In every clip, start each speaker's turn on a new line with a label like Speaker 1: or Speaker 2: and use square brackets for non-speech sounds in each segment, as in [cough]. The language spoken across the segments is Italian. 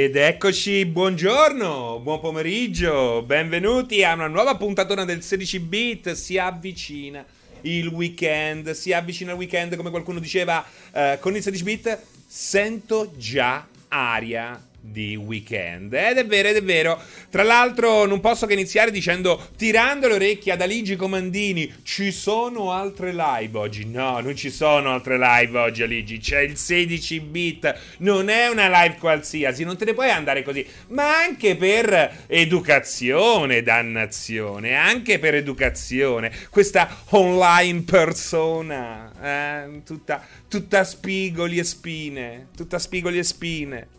Speaker 1: Ed eccoci, buongiorno, buon pomeriggio, benvenuti a una nuova puntatona del 16 bit. Si avvicina il weekend, si avvicina il weekend, come qualcuno diceva eh, con il 16 bit. Sento già aria di weekend. Ed è vero, ed è vero. Tra l'altro, non posso che iniziare dicendo, tirando le orecchie ad Aligi Comandini, ci sono altre live oggi. No, non ci sono altre live oggi, Aligi. C'è il 16 bit. Non è una live qualsiasi, non te ne puoi andare così. Ma anche per educazione, dannazione. Anche per educazione. Questa online persona. Eh, tutta, tutta spigoli e spine. Tutta spigoli e spine.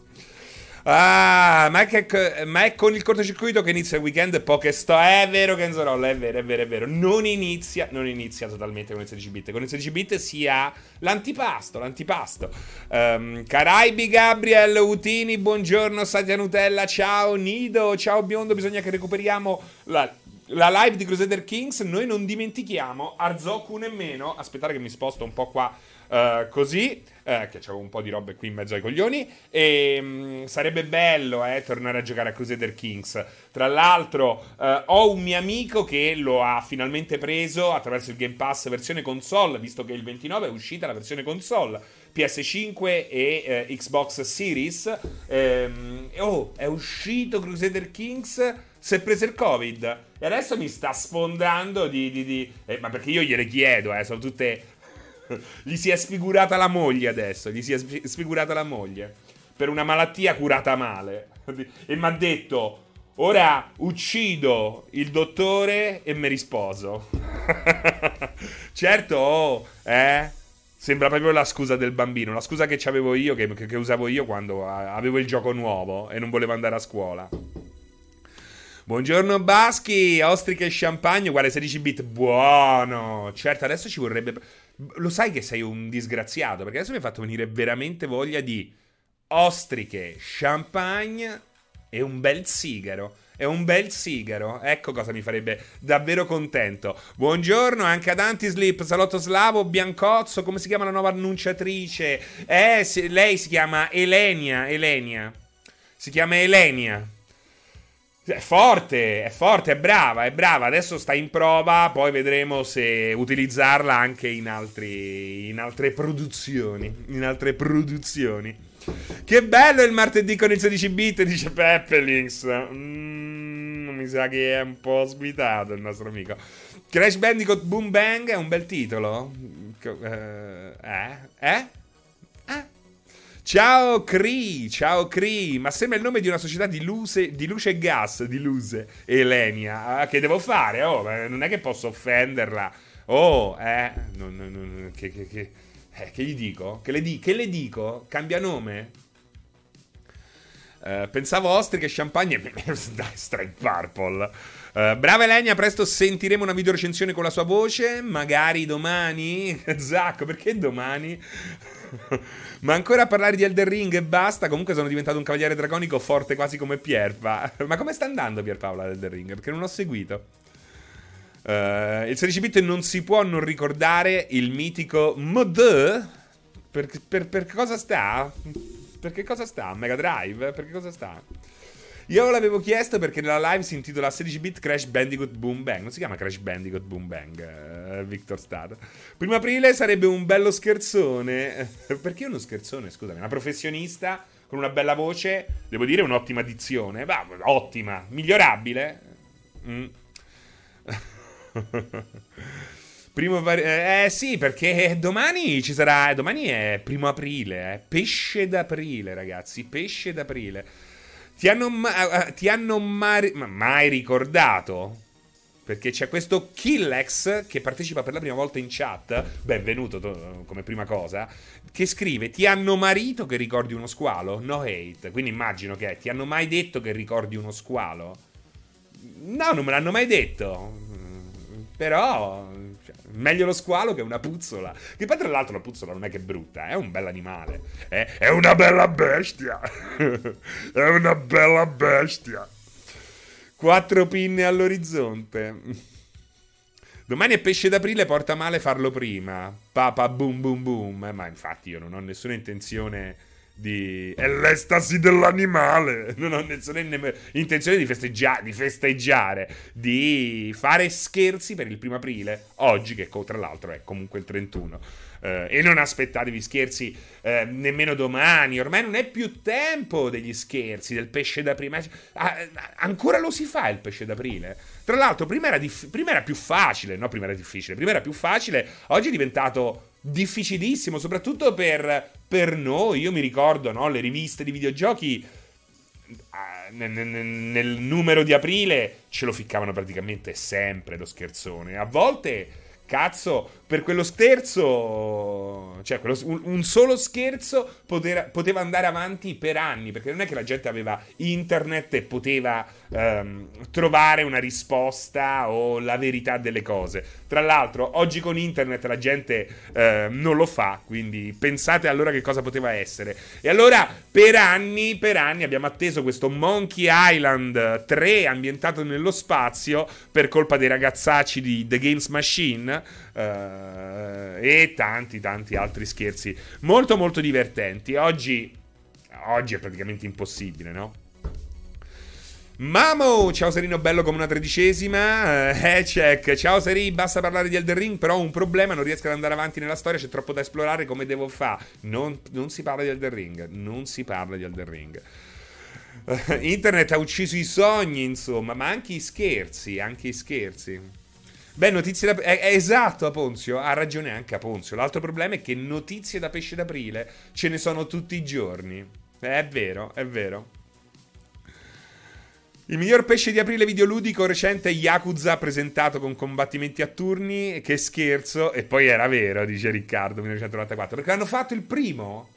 Speaker 1: Ah, ma è, che, ma è, con il cortocircuito che inizia il weekend poche sto. È vero, Kenzarolla, è vero, è vero, è vero. Non inizia, non inizia totalmente con il 16 bit. Con il 16 bit si ha l'antipasto, l'antipasto. Um, Caraibi, Gabriel, Utini, buongiorno, Satya Nutella, ciao, Nido, ciao Biondo, bisogna che recuperiamo la, la live di Crusader Kings. Noi non dimentichiamo Arzoku nemmeno. Aspettate che mi sposto un po' qua uh, così eh, che c'avevo un po' di robe qui in mezzo ai coglioni. E mh, mm, sarebbe bello eh, tornare a giocare a Crusader Kings. Tra l'altro, eh, ho un mio amico che lo ha finalmente preso attraverso il Game Pass versione console, visto che il 29 è uscita la versione console. PS5 e eh, Xbox Series. Ehm, oh, è uscito Crusader Kings. Si è preso il Covid e adesso mi sta sfondando di. di, di eh, ma perché io gliele chiedo, eh, sono tutte gli si è sfigurata la moglie adesso. Gli si è sfigurata la moglie. Per una malattia curata male. E mi ha detto: Ora uccido il dottore e mi risposo. [laughs] certo, oh, eh. Sembra proprio la scusa del bambino, la scusa che avevo io, che, che, usavo io quando avevo il gioco nuovo e non volevo andare a scuola. Buongiorno Baschi, ostriche e champagne, uguale 16 bit, buono. Certo, adesso ci vorrebbe... Lo sai che sei un disgraziato, perché adesso mi hai fatto venire veramente voglia di ostriche, champagne e un bel sigaro. È un bel sigaro. Ecco cosa mi farebbe davvero contento. Buongiorno anche ad Antislip, Salotto Slavo, Biancozzo. Come si chiama la nuova annunciatrice? Eh, lei si chiama Elenia. Elenia. Si chiama Elenia. È forte, è forte, è brava, è brava. Adesso sta in prova, poi vedremo se utilizzarla anche in, altri, in altre produzioni. In altre produzioni. Che bello il martedì con il 16 bit, dice Peppelings. Mm, mi sa che è un po' svitato il nostro amico. Crash Bandicoot Boom Bang è un bel titolo. Eh? Eh? Ciao Cree, ciao Cree, ma sembra il nome di una società di, luce, di luce e gas, di luce, Elenia. Ah, che devo fare? Oh, non è che posso offenderla. Oh, eh, non, non, non, che, che, che, eh, che, gli dico? Che le, di, che le dico? Cambia nome? Uh, pensavo ostriche e champagne. [laughs] Dai, Strike Purple. Uh, brava Elenia, presto sentiremo una video recensione con la sua voce. Magari domani. [laughs] Zacco, perché domani? [laughs] Ma ancora a parlare di Elder Ring e basta. Comunque sono diventato un cavaliere draconico forte quasi come Pierpa. [laughs] Ma come sta andando Pierpaolo ad Elder Ring? Perché non ho seguito. Uh, il 16 bit non si può non ricordare il mitico Mod. Per, per, per cosa sta? Per che cosa sta? Mega Drive? Per che cosa sta? Io l'avevo chiesto perché nella live si intitola 16-bit Crash Bandicoot Boom Bang. Non si chiama Crash Bandicoot Boom Bang, uh, Victor Stato. Primo aprile sarebbe un bello scherzone. [laughs] perché uno scherzone, scusami? Una professionista con una bella voce, devo dire un'ottima dizione. Bah, ottima, migliorabile. Mm. [laughs] Primo var- eh, eh sì, perché domani ci sarà. Domani è primo aprile, eh. pesce d'aprile, ragazzi. Pesce d'aprile. Ti hanno, ma- ti hanno mai, mai ricordato? Perché c'è questo Killex che partecipa per la prima volta in chat, benvenuto to- come prima cosa, che scrive ti hanno marito che ricordi uno squalo? No hate, quindi immagino che ti hanno mai detto che ricordi uno squalo? No, non me l'hanno mai detto. Però Meglio lo squalo che una puzzola. Che poi, tra l'altro, la puzzola non è che brutta, è un bell'animale. È, è una bella bestia. [laughs] è una bella bestia. Quattro pinne all'orizzonte. Domani è pesce d'aprile, porta male farlo prima. Papa boom boom boom. Eh, ma infatti io non ho nessuna intenzione di... È l'estasi dell'animale. [laughs] Non ho nessuna intenzione di, festeggia... di festeggiare, di fare scherzi per il primo aprile, oggi che tra l'altro è comunque il 31. Eh, e non aspettatevi scherzi eh, nemmeno domani. Ormai non è più tempo degli scherzi, del pesce d'aprile. Ah, ancora lo si fa il pesce d'aprile. Tra l'altro, prima era, dif- prima era più facile, no? Prima era difficile, prima era più facile. Oggi è diventato difficilissimo, soprattutto per, per noi. Io mi ricordo, no? Le riviste di videogiochi ah, nel, nel, numero di aprile ce lo ficcavano praticamente sempre lo scherzone. A volte, cazzo, per quello scherzo, cioè quello, un, un, solo scherzo poter, poteva andare avanti per anni, perché non è che la gente aveva internet e poteva ehm, trovare una risposta o la verità delle cose. Tra l'altro, oggi con internet la gente eh, non lo fa, quindi pensate allora che cosa poteva essere. E allora, per anni, per anni abbiamo atteso questo Monkey Island 3 ambientato nello spazio per colpa dei ragazzacci di The Games Machine e tanti tanti altri scherzi molto molto divertenti. Oggi, oggi è praticamente impossibile, no? Mamo, ciao Serino, bello come una tredicesima. Eh, check. Ciao Seri, basta parlare di Elden Ring, però ho un problema, non riesco ad andare avanti nella storia, c'è troppo da esplorare, come devo fare? Non, non si parla di Elden Ring, non si parla di Elden Ring. internet ha ucciso i sogni, insomma, ma anche i scherzi, anche i scherzi. Beh, notizie da... È, è esatto, Aponzio, ha ragione anche Aponzio. L'altro problema è che notizie da pesce d'aprile ce ne sono tutti i giorni. È vero, è vero. Il miglior pesce di aprile videoludico recente è Yakuza presentato con combattimenti a turni. Che scherzo. E poi era vero, dice Riccardo, 1994. Perché hanno fatto il primo.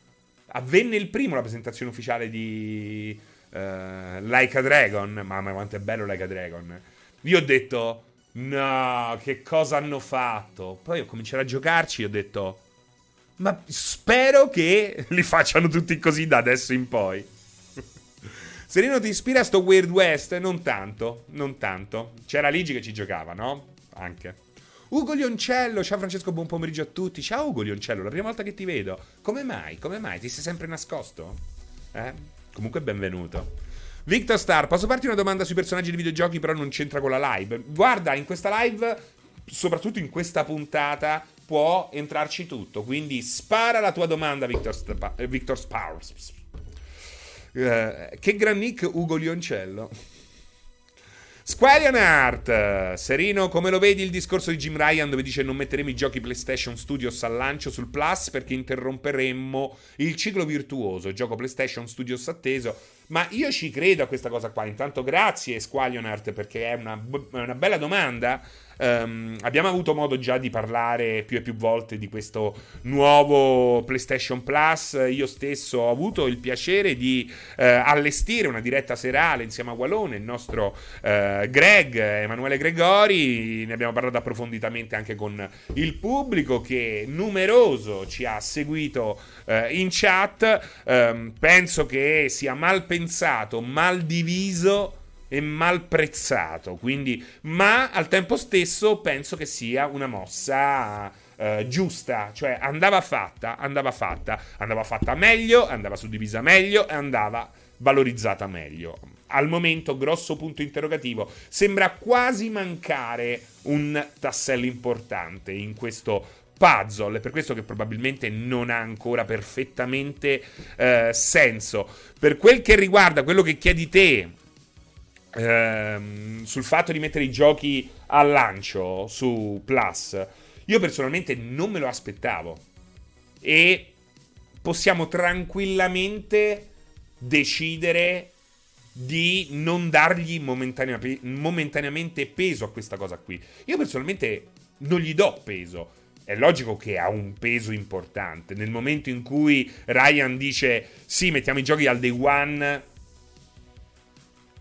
Speaker 1: Avvenne il primo la presentazione ufficiale di uh, Like a Dragon. Mamma quanto è bello Like a Dragon. Io ho detto No, che cosa hanno fatto? Poi ho cominciato a giocarci e ho detto... Ma spero che [laughs] li facciano tutti così da adesso in poi. [laughs] Sereno ti ispira a sto Weird West? Non tanto, non tanto. C'era Ligi che ci giocava, no? Anche. Ugo Lioncello, ciao Francesco, buon pomeriggio a tutti. Ciao Ugo Lioncello, la prima volta che ti vedo. Come mai? Come mai? Ti sei sempre nascosto? Eh? Comunque benvenuto. Victor Star, posso farti una domanda sui personaggi di videogiochi, però non c'entra con la live? Guarda, in questa live, soprattutto in questa puntata, può entrarci tutto. Quindi spara la tua domanda, Victor, Spa- eh, Victor Spars. Uh, che gran nick Ugo Lioncello. Squarian Art, Serino, come lo vedi il discorso di Jim Ryan dove dice non metteremo i giochi PlayStation Studios al lancio sul Plus perché interromperemmo il ciclo virtuoso, gioco PlayStation Studios atteso ma io ci credo a questa cosa qua. Intanto grazie Squalionart perché è una, una bella domanda. Um, abbiamo avuto modo già di parlare più e più volte di questo nuovo PlayStation Plus. Io stesso ho avuto il piacere di uh, allestire una diretta serale insieme a Walone, il nostro uh, Greg, Emanuele Gregori. Ne abbiamo parlato approfonditamente anche con il pubblico che numeroso ci ha seguito uh, in chat. Um, penso che sia mal pensato, mal diviso e mal prezzato. Quindi, ma al tempo stesso penso che sia una mossa eh, giusta, cioè andava fatta, andava fatta, andava fatta meglio, andava suddivisa meglio e andava valorizzata meglio. Al momento, grosso punto interrogativo, sembra quasi mancare un tassello importante in questo puzzle, è per questo che probabilmente non ha ancora perfettamente eh, senso. Per quel che riguarda quello che chiedi te, ehm, sul fatto di mettere i giochi al lancio su Plus, io personalmente non me lo aspettavo. E possiamo tranquillamente decidere di non dargli momentanea, momentaneamente peso a questa cosa qui. Io personalmente non gli do peso. È logico che ha un peso importante. Nel momento in cui Ryan dice sì, mettiamo i giochi al day one,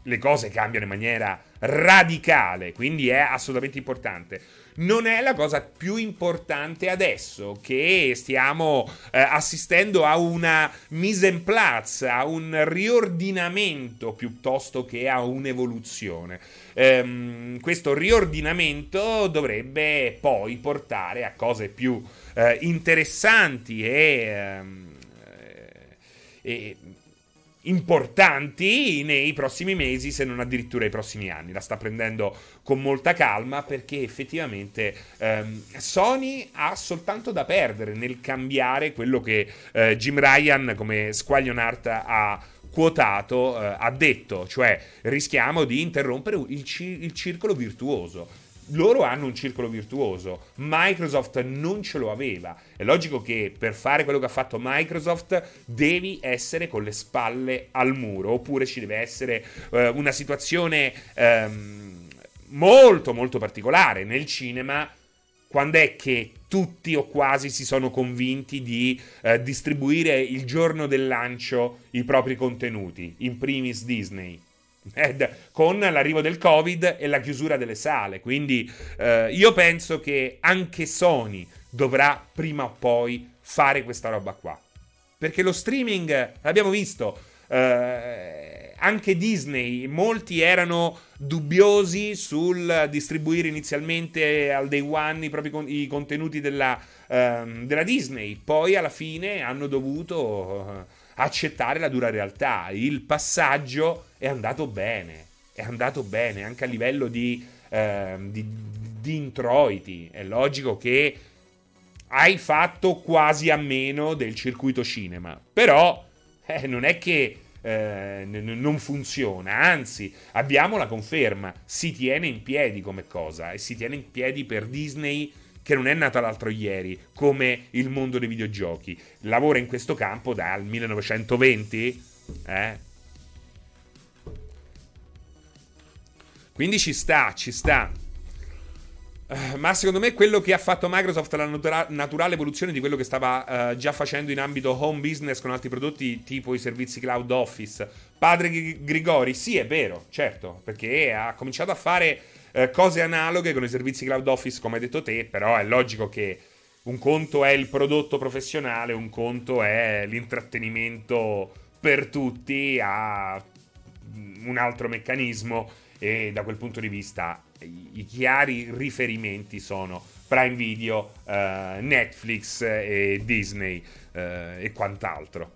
Speaker 1: le cose cambiano in maniera radicale, quindi è assolutamente importante. Non è la cosa più importante adesso che stiamo eh, assistendo a una mise en place, a un riordinamento piuttosto che a un'evoluzione. Ehm, questo riordinamento dovrebbe poi portare a cose più eh, interessanti e... Ehm, e importanti nei prossimi mesi, se non addirittura i prossimi anni. La sta prendendo con molta calma perché effettivamente ehm, Sony ha soltanto da perdere nel cambiare quello che eh, Jim Ryan come Squaglion Art ha quotato eh, ha detto, cioè rischiamo di interrompere il, ci- il circolo virtuoso loro hanno un circolo virtuoso. Microsoft non ce lo aveva. È logico che per fare quello che ha fatto Microsoft devi essere con le spalle al muro, oppure ci deve essere eh, una situazione ehm, molto molto particolare nel cinema. Quando è che tutti o quasi si sono convinti di eh, distribuire il giorno del lancio i propri contenuti, in primis Disney? Ed, con l'arrivo del Covid e la chiusura delle sale. Quindi eh, io penso che anche Sony dovrà prima o poi fare questa roba qua. Perché lo streaming, l'abbiamo visto, eh, anche Disney, molti erano dubbiosi sul distribuire inizialmente al day one i propri con- i contenuti della, ehm, della, Disney, poi alla fine hanno dovuto eh, accettare la dura realtà. Il passaggio è andato bene, è andato bene anche a livello di, eh, di, di introiti. È logico che hai fatto quasi a meno del circuito cinema, però eh, non è che eh, n- non funziona, anzi abbiamo la conferma, si tiene in piedi come cosa e si tiene in piedi per Disney che non è nata l'altro ieri, come il mondo dei videogiochi. Lavora in questo campo dal 1920, eh? Quindi ci sta, ci sta. Uh, ma secondo me quello che ha fatto Microsoft è la natura- naturale evoluzione di quello che stava uh, già facendo in ambito home business con altri prodotti tipo i servizi cloud office. Padre G- Grigori, sì è vero, certo, perché ha cominciato a fare uh, cose analoghe con i servizi cloud office come hai detto te, però è logico che un conto è il prodotto professionale, un conto è l'intrattenimento per tutti, ha un altro meccanismo e da quel punto di vista i, chiari riferimenti sono Prime Video, eh, Netflix e Disney eh, e quant'altro.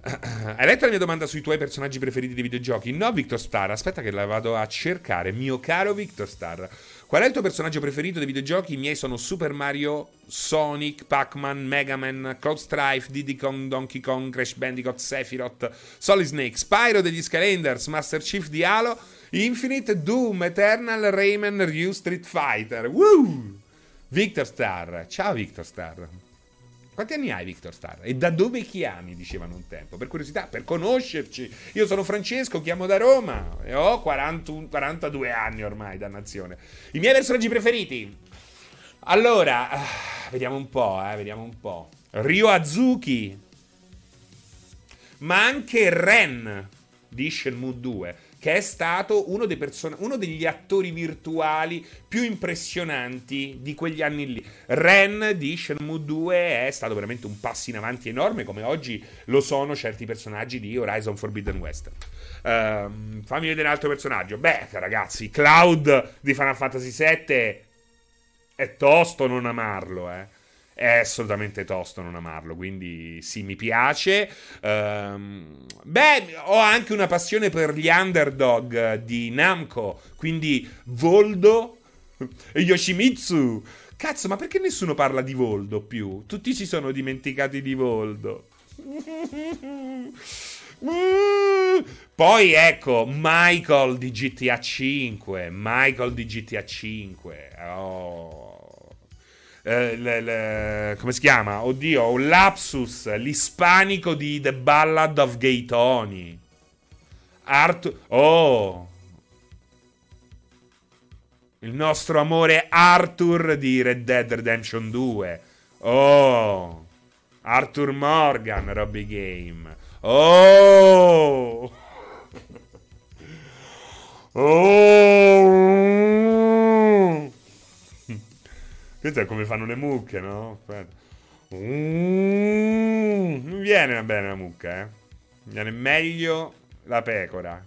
Speaker 1: [clears throat] Hai letto la mia domanda sui tuoi personaggi preferiti dei videogiochi? No, Victor Star. Aspetta che la vado a cercare. Mio caro Victor Star. Qual è il tuo personaggio preferito dei videogiochi? I miei sono Super Mario, Sonic, Pac-Man, Mega Man, Cloud Strife, Diddy Kong, Donkey Kong, Crash Bandicoot, Sephiroth, Solid Snake, Spyro degli Skylanders, Master Chief di Halo, Infinite, Doom, Eternal, Rayman, Ryu, Street Fighter. Woo! Victor Star. Ciao Victor Star. Quanti anni hai, Victor Star? E da dove chiami? Dicevano un tempo. Per curiosità, per conoscerci. Io sono Francesco, chiamo da Roma e ho 40, 42 anni ormai, dannazione. I miei personaggi preferiti. Allora, ah, vediamo un po', eh, vediamo un po'. Ryo Azuki. Ma anche Ren di Shenmue 2 che è stato uno, person- uno, degli attori virtuali più impressionanti di quegli anni lì. Ren di Shenmue 2 è stato veramente un passo in avanti enorme, come oggi lo sono certi personaggi di Horizon Forbidden West. Uh, fammi vedere un altro personaggio. Beh, ragazzi, Cloud di Final Fantasy VII è tosto non amarlo, eh è assolutamente tosto non amarlo, quindi sì, mi piace. Um, beh, ho anche una passione per gli underdog di Namco, quindi Voldo e Yoshimitsu. Cazzo, ma perché nessuno parla di Voldo più? Tutti si sono dimenticati di Voldo. Poi ecco, Michael di GTA 5. Michael di GTA 5. Oh eh, le, le, come si chiama? Oddio, un lapsus, l'ispanico di The Ballad of Gay Tony. Arthur... Oh! Il nostro amore Arthur di Red Dead Redemption 2. Oh! Arthur Morgan, Robbie Game. Oh! [laughs] Oh! Questo è come fanno le mucche, no? Mm, non viene bene la mucca, eh. Viene meglio la pecora.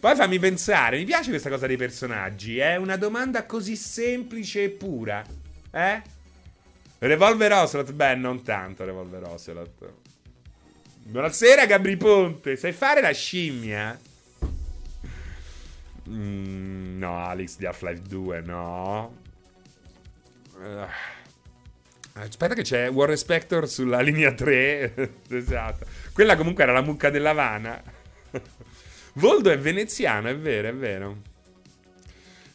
Speaker 1: Poi fammi pensare, mi piace questa cosa dei personaggi, è eh? una domanda così semplice e pura, eh? Revolver Ocelot? Beh, non tanto Revolver Ocelot. Buonasera Gabri Ponte, sai fare la scimmia? Mm, no, Alex di Half-Life 2, no. Uh, aspetta che c'è War Spector sulla [laughs] linea 3. esatto. Quella comunque era la mucca dell'Havana. [laughs] Voldo è veneziano, è vero, è vero.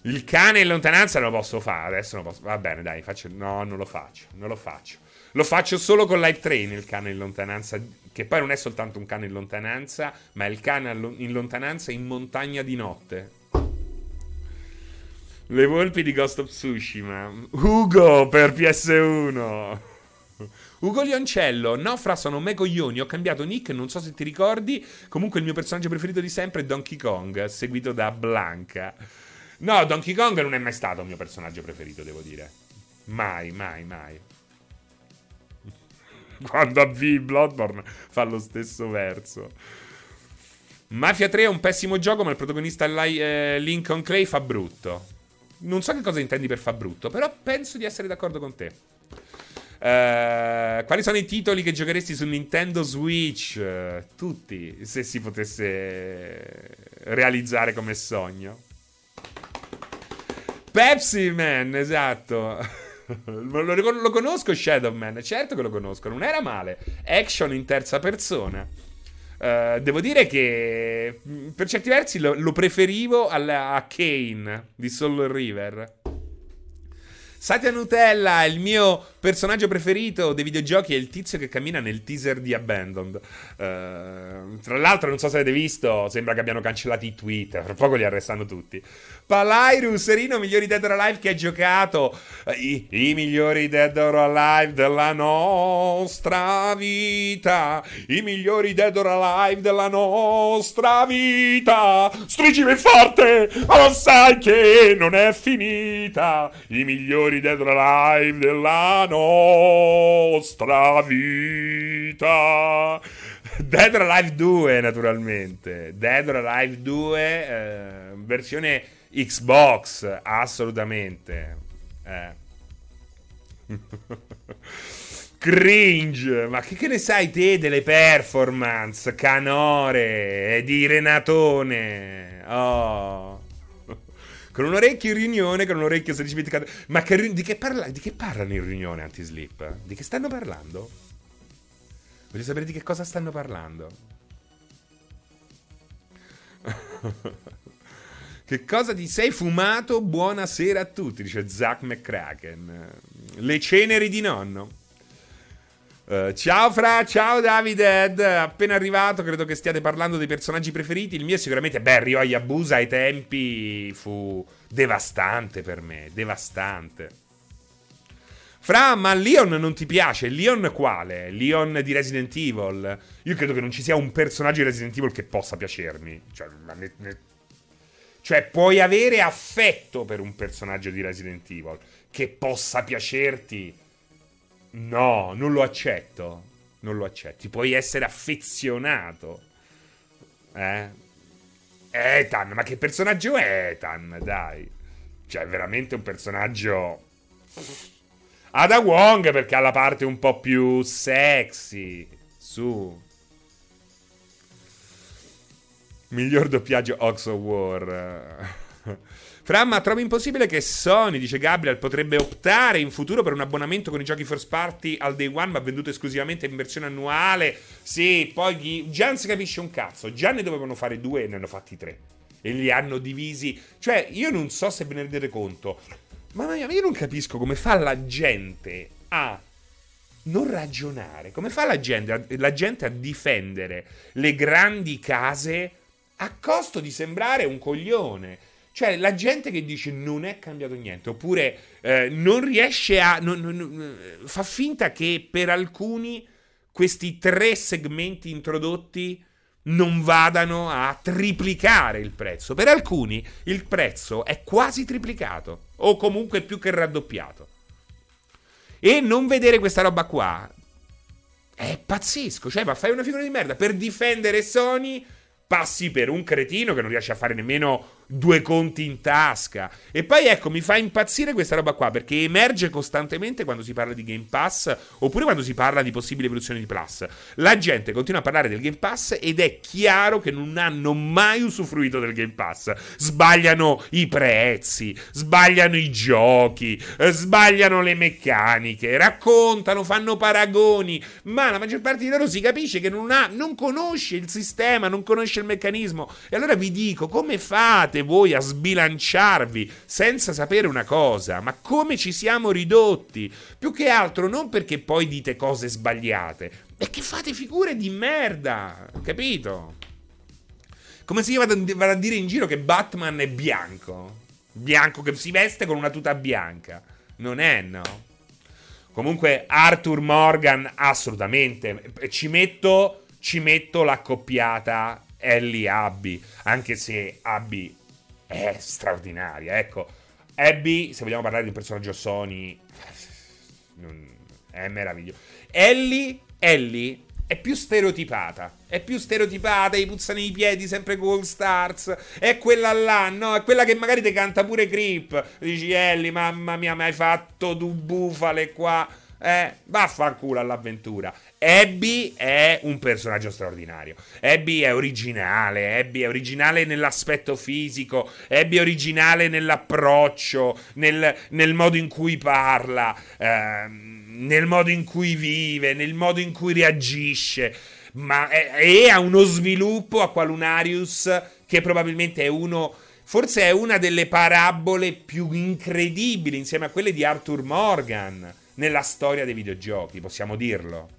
Speaker 1: Il cane in lontananza non lo posso fare. Adesso non posso. Va bene, dai, faccio. No, non lo faccio. Non lo faccio. Lo faccio solo con Live Train il cane in lontananza. Che poi non è soltanto un cane in lontananza, ma è il cane in lontananza in montagna di notte. Le volpi di Ghost of Tsushima. Ugo per PS1. Ugo Lioncello, no, fra sono me coglioni. Ho cambiato nick, non so se ti ricordi. Comunque il mio personaggio preferito di sempre è Donkey Kong, seguito da Blanca. No, Donkey Kong non è mai stato il mio personaggio preferito, devo dire. Mai, mai, mai. [laughs] Quando avvii Bloodborne fa lo stesso verso. Mafia 3 è un pessimo gioco, ma il protagonista eh, Lincoln Clay fa brutto. Non so che cosa intendi per fa brutto, però penso di essere d'accordo con te. Uh, quali sono i titoli che giocheresti su Nintendo Switch? Tutti, se si potesse realizzare come sogno. Pepsi Man, esatto. [laughs] lo, lo, conosco Shadow Man, certo che lo conosco, non era male. Action in terza persona. Uh, devo dire che mm, per certi versi lo, lo preferivo alla, a Kane di Soul River. Satya Nutella, il mio personaggio preferito dei videogiochi è il tizio che cammina nel teaser di Abandoned. Uh, tra l'altro, non so se avete visto, sembra che abbiano cancellato i tweet. Fra poco li arrestano tutti. Palairu, Serino, migliori Dead or Alive che hai giocato. I, I, migliori Dead or Alive della nostra vita. I migliori Dead or Alive della nostra vita. Stringimi forte, ma lo sai che non è finita. I migliori Dead or Alive della nostra vita. Dead or Alive 2, naturalmente. Dead or Alive 2, eh, versione Xbox, assolutamente. Eh. [laughs] Cringe, ma che, che, ne sai te delle performance canore di Renatone? Oh. [laughs] Con un orecchio in riunione, con un orecchio semplicemente... Ma che, di, che parla, di che parlano in riunione anti-sleep? Di che stanno parlando? Voglio sapere di che cosa stanno parlando. [laughs] Che cosa ti sei fumato? Buonasera a tutti, dice Zack McCracken. Le ceneri di nonno. Uh, ciao Fra, ciao Davide, appena arrivato, credo che stiate parlando dei personaggi preferiti. Il mio sicuramente, beh, Ryo Yabusa ai tempi fu devastante per me, devastante. Fra, ma Leon non ti piace? Leon quale? Leon di Resident Evil? Io credo che non ci sia un personaggio di Resident Evil che possa piacermi. Cioè, ne, ne, cioè, puoi avere affetto per un personaggio di Resident Evil che possa piacerti. No, non lo accetto. Non lo accetti. Puoi essere affezionato. Eh? Ethan, ma che personaggio è Ethan? Dai. Cioè, è veramente un personaggio. Ada Wong perché ha la parte un po' più sexy. Su. Miglior doppiaggio Ox of War. Framma, trovi impossibile che Sony, dice Gabriel, potrebbe optare in futuro per un abbonamento con i giochi first party al day one, ma venduto esclusivamente in versione annuale? Sì, poi gli... già non si capisce un cazzo. Già ne dovevano fare due e ne hanno fatti tre. E li hanno divisi. Cioè, io non so se ve ne rendete conto. Ma io non capisco come fa la gente a non ragionare. Come fa la gente, la gente a difendere le grandi case a costo di sembrare un coglione. Cioè, la gente che dice non è cambiato niente, oppure eh, non riesce a. Non, non, fa finta che per alcuni questi tre segmenti introdotti non vadano a triplicare il prezzo. Per alcuni il prezzo è quasi triplicato, o comunque più che raddoppiato. E non vedere questa roba qua è pazzesco. Cioè, ma fai una figura di merda per difendere Sony passi per un cretino che non riesce a fare nemmeno due conti in tasca. E poi ecco, mi fa impazzire questa roba qua perché emerge costantemente quando si parla di Game Pass oppure quando si parla di possibili evoluzioni di Plus. La gente continua a parlare del Game Pass ed è chiaro che non hanno mai usufruito del Game Pass. Sbagliano i prezzi, sbagliano i giochi, eh, sbagliano le meccaniche, raccontano, fanno paragoni, ma la maggior parte di loro si capisce che non, ha, non conosce il sistema, non conosce il meccanismo. E allora vi dico, come fate? Fate voi a sbilanciarvi senza sapere una cosa? Ma come ci siamo ridotti? Più che altro non perché poi dite cose sbagliate, è che fate figure di merda, capito? Come se io vado a dire in giro che Batman è bianco. Bianco che si veste con una tuta bianca. Non è, no? Comunque Arthur Morgan assolutamente ci metto ci metto l'accoppiata Ellie Abby, anche se Abby è straordinaria. Ecco, Abby, se vogliamo parlare di un personaggio Sony, è meraviglioso. Ellie, Ellie è più stereotipata. È più stereotipata, gli puzzano i piedi sempre All Stars. È quella là, no? È quella che magari ti canta pure Creep. Dici, Ellie, mamma mia, mi hai fatto tu bufale qua. Eh, vaffanculo all'avventura. Abby è un personaggio straordinario. Abby è originale. Abby è originale nell'aspetto fisico. Abby è originale nell'approccio, nel, nel modo in cui parla, ehm, nel modo in cui vive, nel modo in cui reagisce. Ma è, e ha uno sviluppo a Qualunarius che probabilmente è uno. Forse è una delle parabole più incredibili insieme a quelle di Arthur Morgan nella storia dei videogiochi, possiamo dirlo.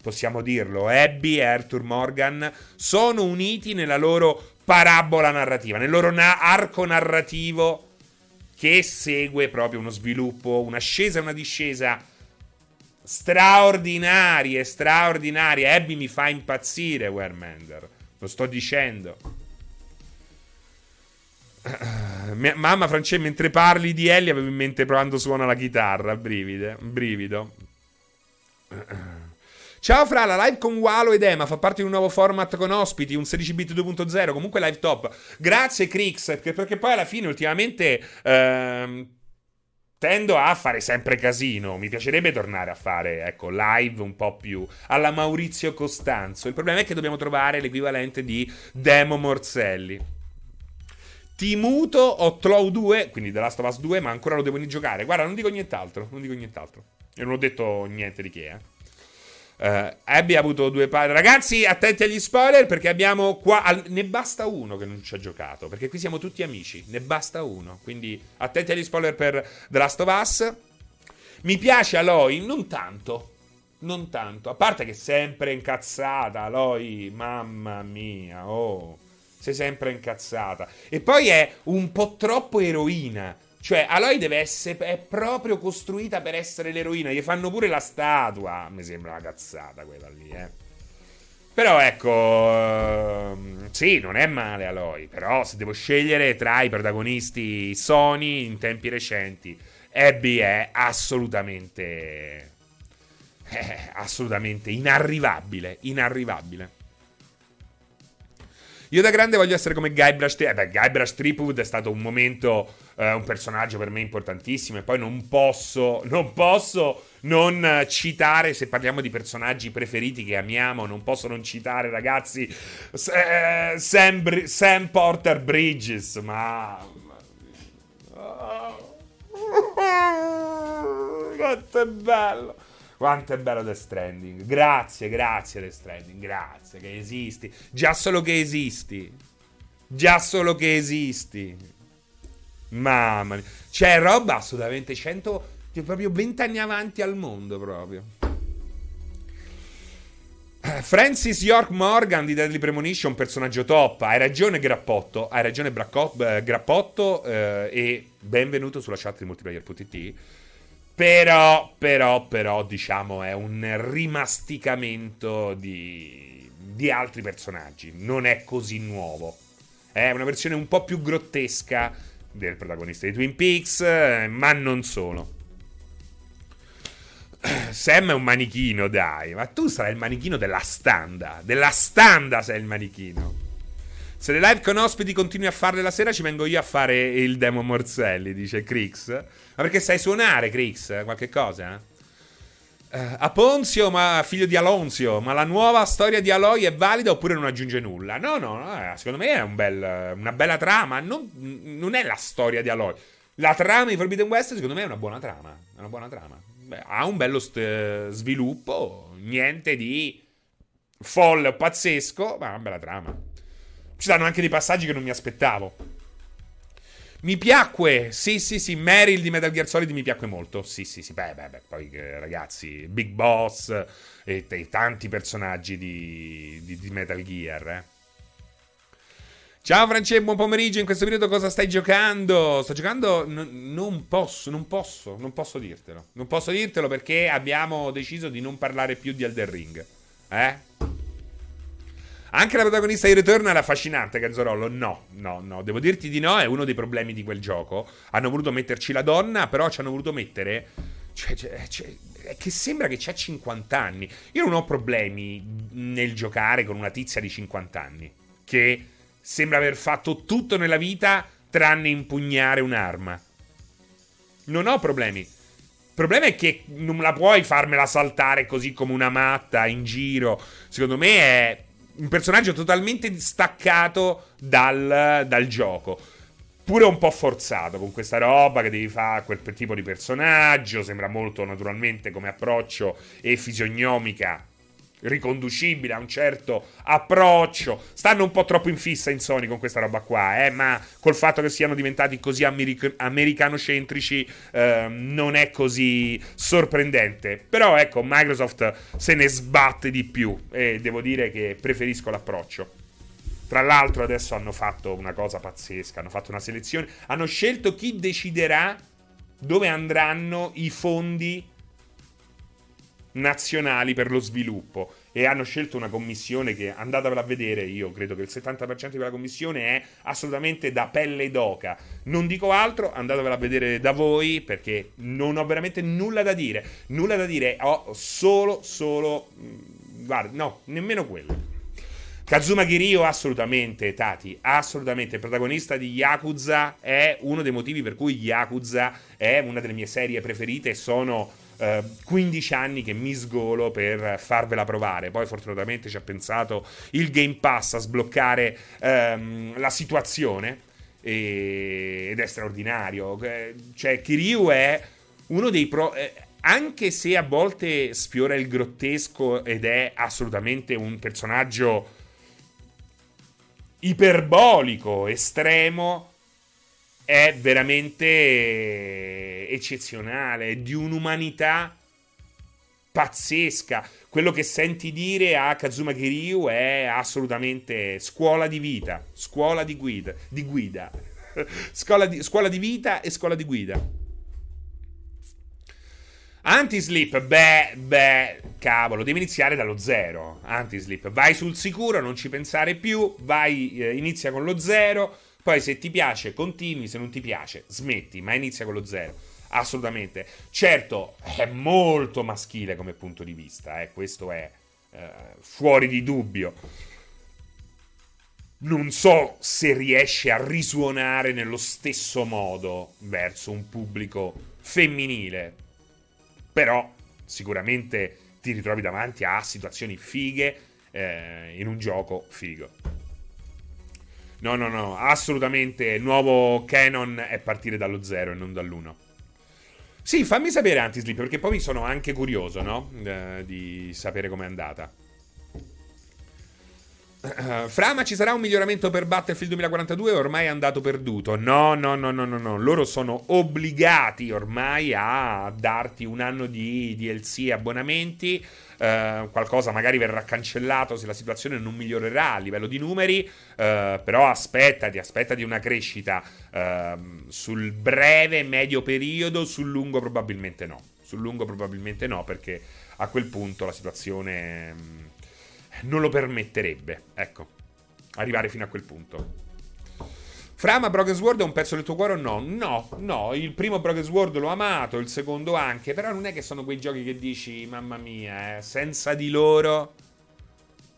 Speaker 1: Possiamo dirlo, Abby e Arthur Morgan sono uniti nella loro parabola narrativa, nel loro na- arco narrativo che segue proprio uno sviluppo, un'ascesa e una discesa straordinarie, straordinarie. Abby mi fa impazzire, Wermander. Lo sto dicendo. [clears throat] Mamma Francesca, mentre parli di Ellie avevo in mente provando suona la chitarra. Brivide, brivido. [clears throat] Ciao Fra, la live con Walo ed Ema fa parte di un nuovo format con ospiti, un 16bit 2.0, comunque live top. Grazie Crix, perché poi alla fine ultimamente ehm, tendo a fare sempre casino. Mi piacerebbe tornare a fare, ecco, live un po' più alla Maurizio Costanzo. Il problema è che dobbiamo trovare l'equivalente di Demo Morselli. Ti muto, ho Tlow 2, quindi The Last of Us 2, ma ancora lo devo giocare. Guarda, non dico nient'altro, non dico nient'altro. E non ho detto niente di che, eh. Uh, Abby avuto due padri. Ragazzi, attenti agli spoiler perché abbiamo qua. Al... ne basta uno che non ci ha giocato. Perché qui siamo tutti amici. Ne basta uno. Quindi attenti agli spoiler per The Last of Us. Mi piace Aloy, non tanto. Non tanto. A parte che è sempre incazzata. Aloy, mamma mia, oh sei sempre incazzata. E poi è un po' troppo eroina. Cioè, Aloy deve essere. È proprio costruita per essere l'eroina. Gli fanno pure la statua. Mi sembra una cazzata quella lì, eh. Però ecco. Uh, sì, non è male Aloy. Però se devo scegliere tra i protagonisti Sony in tempi recenti, Abby è assolutamente. [laughs] Eh, assolutamente inarrivabile. Inarrivabile. Io da grande voglio essere come Guybrush Threepwood. Eh beh, Guybrush Threepwood è stato un momento, eh, un personaggio per me importantissimo e poi non posso, non posso non citare, se parliamo di personaggi preferiti che amiamo, non posso non citare, ragazzi, eh, Sam, Br- Sam Porter Bridges, ma... Oh. [laughs] Quanto è bello! Quanto è bello The Stranding. Grazie, grazie The Stranding. Grazie che esisti. Già solo che esisti. Già solo che esisti. Mamma mia. C'è roba assolutamente 100... Cioè proprio 20 anni avanti al mondo proprio. Francis York Morgan di Deadly Premonition, personaggio top. Hai ragione, Grappotto. Hai ragione, Braccot, eh, Grappotto. Eh, e benvenuto sulla chat di multiplayer.it. Però, però, però, diciamo, è un rimasticamento di, di altri personaggi. Non è così nuovo. È una versione un po' più grottesca del protagonista di Twin Peaks, ma non solo. Sam è un manichino, dai, ma tu sarai il manichino della standa. Della standa sei il manichino. Se le live con ospiti continui a farle la sera, ci vengo io a fare il demo Morzelli, dice Crix. Ma perché sai suonare, Crix? Qualche cosa? Uh, a Ponzio, ma figlio di Alonzio, ma la nuova storia di Aloy è valida oppure non aggiunge nulla? No, no, no eh, secondo me è un bel, una bella trama. Non, non, è la storia di Aloy. La trama di Forbidden West, secondo me, è una buona trama. È una buona trama. Beh, ha un bello st- sviluppo, niente di folle o pazzesco, ma è una bella trama. Ci stanno anche dei passaggi che non mi aspettavo. Mi piacque, sì, sì, sì, Meryl di Metal Gear Solid mi piacque molto. Sì, sì, sì, beh, beh, beh poi eh, ragazzi, Big Boss e, e tanti personaggi di, di, di Metal Gear, eh. Ciao Francesco, buon pomeriggio. In questo periodo cosa stai giocando? Sto giocando. N- non posso, non posso, non posso dirtelo. Non posso dirtelo perché abbiamo deciso di non parlare più di Elden Ring. Eh? Anche la protagonista di Return era affascinante, Gazzorollo. No, no, no. Devo dirti di no, è uno dei problemi di quel gioco. Hanno voluto metterci la donna, però ci hanno voluto mettere. Cioè, cioè, cioè, che sembra che c'ha 50 anni. Io non ho problemi nel giocare con una tizia di 50 anni. Che sembra aver fatto tutto nella vita tranne impugnare un'arma. Non ho problemi. Il problema è che non la puoi farmela saltare così come una matta in giro. Secondo me è un personaggio totalmente distaccato dal, dal gioco. Pure un po' forzato con questa roba che devi fare quel tipo di personaggio. Sembra molto naturalmente come approccio e fisiognomica riconducibile a un certo approccio. Stanno un po' troppo in fissa in Sony con questa roba qua, eh, ma col fatto che siano diventati così americ- americanocentrici eh, non è così sorprendente. Però ecco, Microsoft se ne sbatte di più e devo dire che preferisco l'approccio. Tra l'altro adesso hanno fatto una cosa pazzesca, hanno fatto una selezione, hanno scelto chi deciderà dove andranno i fondi nazionali per lo sviluppo e hanno scelto una commissione che andatevela a vedere, io credo che il 70% di quella commissione è assolutamente da pelle d'oca. Non dico altro, andatevela a vedere da voi perché non ho veramente nulla da dire, nulla da dire, ho solo solo mm, guarda, no, nemmeno quello. Kazuma Kiryu assolutamente, Tati, assolutamente. Protagonista di Yakuza è uno dei motivi per cui Yakuza è una delle mie serie preferite. Sono 15 eh, anni che mi sgolo per farvela provare. Poi fortunatamente ci ha pensato il Game Pass a sbloccare ehm, la situazione e... ed è straordinario. Cioè, Kiryu è uno dei pro... Eh, anche se a volte sfiora il grottesco ed è assolutamente un personaggio iperbolico, estremo, è veramente eccezionale, di un'umanità pazzesca. Quello che senti dire a Kazuma Kiryu è assolutamente scuola di vita, scuola di guida, di guida. [laughs] scuola, di, scuola di vita e scuola di guida. Anti-sleep, beh, beh, cavolo, devi iniziare dallo zero. Anti-sleep, vai sul sicuro, non ci pensare più, vai, eh, inizia con lo zero poi se ti piace continui, se non ti piace smetti, ma inizia con lo zero. Assolutamente. Certo, è molto maschile come punto di vista, eh, questo è eh, fuori di dubbio. Non so se riesce a risuonare nello stesso modo verso un pubblico femminile, però sicuramente ti ritrovi davanti a situazioni fighe eh, in un gioco figo. No, no, no, assolutamente. Il nuovo canon è partire dallo zero e non dall'uno. Sì, fammi sapere Antisleep, perché poi sono anche curioso, no? Eh, di sapere com'è andata. Uh, Fra, ci sarà un miglioramento per Battlefield 2042 ormai è andato perduto? No, no, no, no, no, no. Loro sono obbligati ormai a darti un anno di DLC e abbonamenti. Uh, qualcosa magari verrà cancellato se la situazione non migliorerà a livello di numeri. Uh, però aspettati, aspettati una crescita ehm, sul breve, medio periodo, sul lungo probabilmente no. Sul lungo probabilmente no, perché a quel punto la situazione... Non lo permetterebbe, ecco, arrivare fino a quel punto. Frama Broken Sword è un pezzo del tuo cuore o no? No, no, il primo Broken Sword l'ho amato, il secondo anche, però non è che sono quei giochi che dici, mamma mia, eh, senza di loro,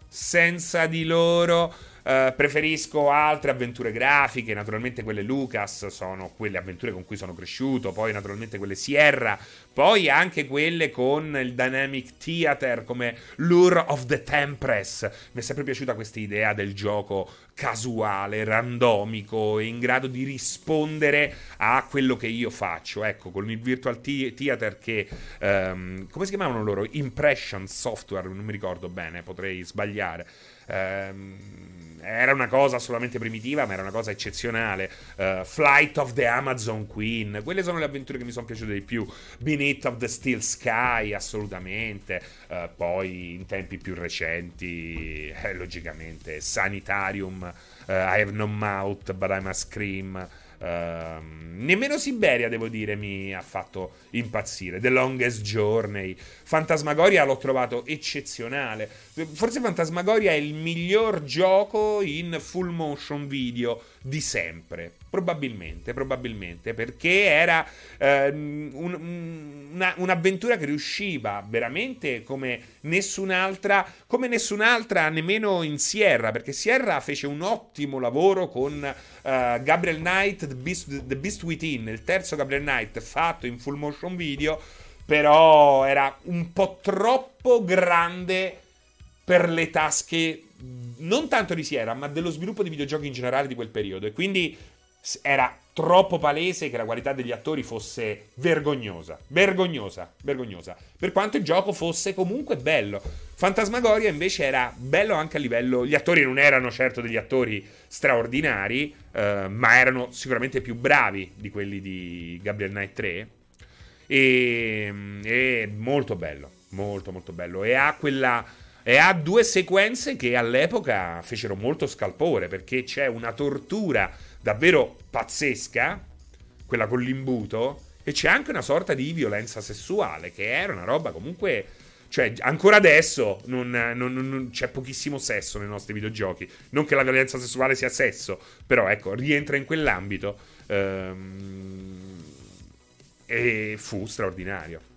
Speaker 1: senza di loro, Uh, preferisco altre avventure grafiche, naturalmente quelle Lucas sono quelle avventure con cui sono cresciuto, poi naturalmente quelle Sierra, poi anche quelle con il Dynamic Theater come Lure of the Tempress. Mi è sempre piaciuta questa idea del gioco casuale, randomico in grado di rispondere a quello che io faccio. Ecco, con il Virtual Theater che... Um, come si chiamavano loro? Impression Software, non mi ricordo bene, potrei sbagliare. Um, era una cosa solamente primitiva, ma era una cosa eccezionale. Uh, Flight of the Amazon Queen, quelle sono le avventure che mi sono piaciute di più. Beneath of the Steel Sky, assolutamente. Uh, poi in tempi più recenti, eh, logicamente, Sanitarium, uh, I have no mouth, but I must scream. Uh, nemmeno Siberia, devo dire, mi ha fatto impazzire. The Longest Journey. Fantasmagoria l'ho trovato eccezionale. Forse Fantasmagoria è il miglior gioco in full motion video di sempre. Probabilmente, probabilmente, perché era eh, un, una, un'avventura che riusciva veramente come nessun'altra, come nessun'altra nemmeno in Sierra, perché Sierra fece un ottimo lavoro con uh, Gabriel Knight, The Beast, The Beast Within, il terzo Gabriel Knight fatto in full motion video, però era un po' troppo grande per le tasche non tanto di Sierra, ma dello sviluppo di videogiochi in generale di quel periodo. E quindi era troppo palese che la qualità degli attori fosse vergognosa. Vergognosa, vergognosa. Per quanto il gioco fosse comunque bello. Fantasmagoria invece era bello anche a livello. Gli attori non erano certo degli attori straordinari, eh, ma erano sicuramente più bravi di quelli di Gabriel Knight 3. E, e molto bello, molto molto bello. E ha quella e ha due sequenze che all'epoca fecero molto scalpore perché c'è una tortura davvero pazzesca, quella con l'imbuto, e c'è anche una sorta di violenza sessuale che era una roba comunque... Cioè, ancora adesso non, non, non, c'è pochissimo sesso nei nostri videogiochi. Non che la violenza sessuale sia sesso, però ecco, rientra in quell'ambito. Ehm, e fu straordinario.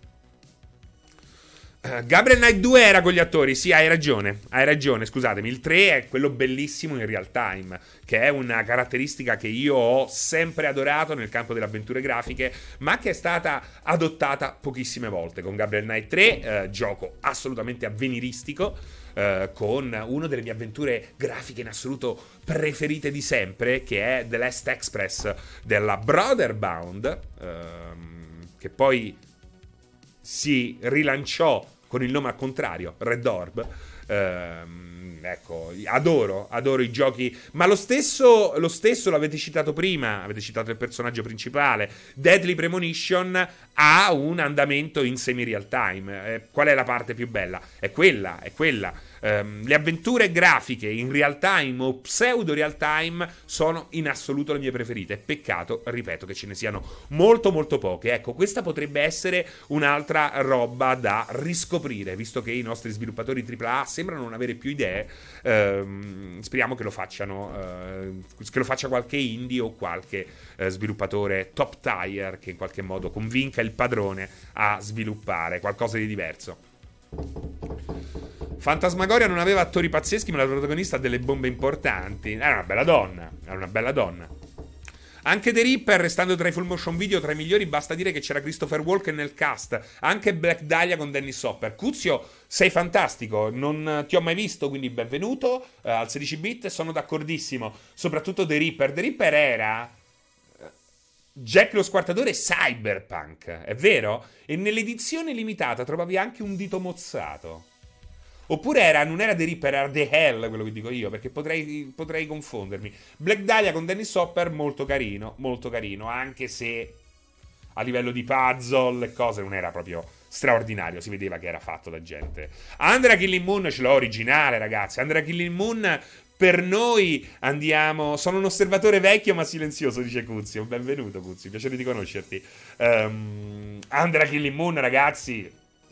Speaker 1: Uh, Gabriel Knight 2 era con gli attori, sì, hai ragione, hai ragione, scusatemi, il 3 è quello bellissimo in real time, che è una caratteristica che io ho sempre adorato nel campo delle avventure grafiche, ma che è stata adottata pochissime volte. Con Gabriel Knight 3, uh, gioco assolutamente avveniristico, uh, con una delle mie avventure grafiche in assoluto preferite di sempre, che è The Last Express della Brotherbound, ehm, che poi si rilanciò con il nome al contrario, Red Orb. Ehm, ecco, adoro, adoro i giochi. Ma lo stesso, lo stesso l'avete citato prima, avete citato il personaggio principale. Deadly Premonition ha un andamento in semi-real time. Eh, qual è la parte più bella? È quella, è quella Um, le avventure grafiche in real time o pseudo real time sono in assoluto le mie preferite. Peccato, ripeto, che ce ne siano molto molto poche. Ecco, questa potrebbe essere un'altra roba da riscoprire, visto che i nostri sviluppatori AAA sembrano non avere più idee. Um, speriamo che lo facciano, uh, che lo faccia qualche indie o qualche uh, sviluppatore top tier che in qualche modo convinca il padrone a sviluppare qualcosa di diverso. Fantasmagoria non aveva attori pazzeschi, ma la protagonista ha delle bombe importanti. Era una bella donna. Era una bella donna. Anche The Ripper, restando tra i full motion video tra i migliori, basta dire che c'era Christopher Walken nel cast. Anche Black Dahlia con Dennis Hopper. Cuzio, sei fantastico. Non ti ho mai visto, quindi benvenuto uh, al 16 bit. Sono d'accordissimo. Soprattutto The Ripper. The Ripper era. Eh, Jack lo squartatore cyberpunk, è vero? E nell'edizione limitata trovavi anche un dito mozzato. Oppure era, non era The Ripper, era The Hell, quello che dico io, perché potrei, potrei confondermi. Black Dahlia con Dennis Hopper, molto carino, molto carino, anche se a livello di puzzle e cose non era proprio straordinario, si vedeva che era fatto da gente. Andrea Killing Moon ce l'ho originale, ragazzi. Andrea Killing Moon per noi andiamo. Sono un osservatore vecchio ma silenzioso, dice Cuzio. Benvenuto, Cuzio, piacere di conoscerti. Um, Andrea Killing Moon, ragazzi,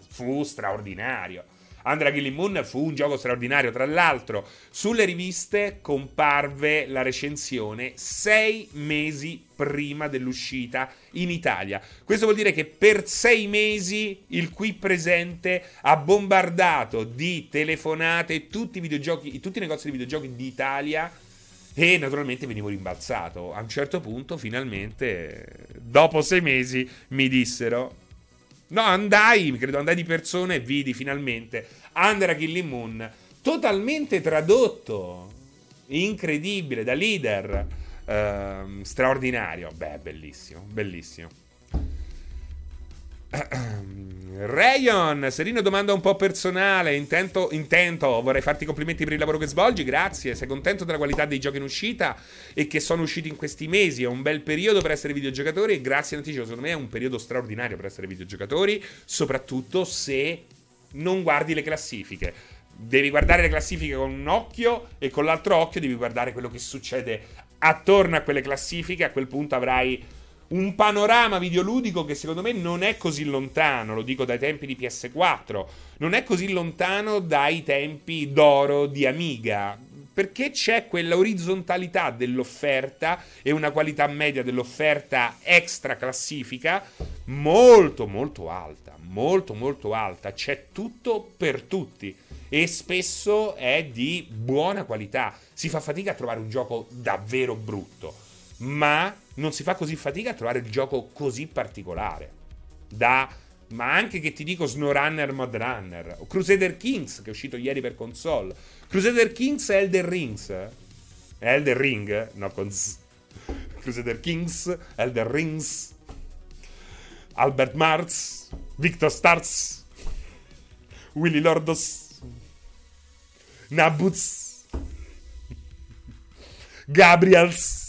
Speaker 1: fu straordinario. Andrea Killing Moon fu un gioco straordinario. Tra l'altro, sulle riviste comparve la recensione sei mesi prima dell'uscita in Italia. Questo vuol dire che per sei mesi il qui presente ha bombardato di telefonate tutti i videogiochi, tutti i negozi di videogiochi d'Italia e naturalmente venivo rimbalzato. A un certo punto, finalmente, dopo sei mesi, mi dissero No, andai, credo andai di persona e vidi finalmente Andrea Killing Moon totalmente tradotto. Incredibile, da leader. Ehm, straordinario. Beh, bellissimo, bellissimo. [clears throat] Rayon, Serino domanda un po' personale. Intento, intento, vorrei farti complimenti per il lavoro che svolgi. Grazie. Sei contento della qualità dei giochi in uscita e che sono usciti in questi mesi? È un bel periodo per essere videogiocatori. E grazie in anticipo. Secondo me è un periodo straordinario per essere videogiocatori. Soprattutto se non guardi le classifiche. Devi guardare le classifiche con un occhio e con l'altro occhio devi guardare quello che succede attorno a quelle classifiche. A quel punto avrai un panorama videoludico che secondo me non è così lontano, lo dico dai tempi di PS4, non è così lontano dai tempi d'oro di Amiga, perché c'è quella orizzontalità dell'offerta e una qualità media dell'offerta extra classifica molto molto alta, molto molto alta, c'è tutto per tutti e spesso è di buona qualità, si fa fatica a trovare un gioco davvero brutto, ma non si fa così fatica a trovare il gioco così particolare. Da, ma anche che ti dico SnowRunner Mod Runner, o Crusader Kings che è uscito ieri per console. Crusader Kings e Elder Rings. Elder Ring, no con z. Crusader Kings, Elder Rings, Albert Marz, Victor Stars, Willy Lordos, Nabuz, Gabriels.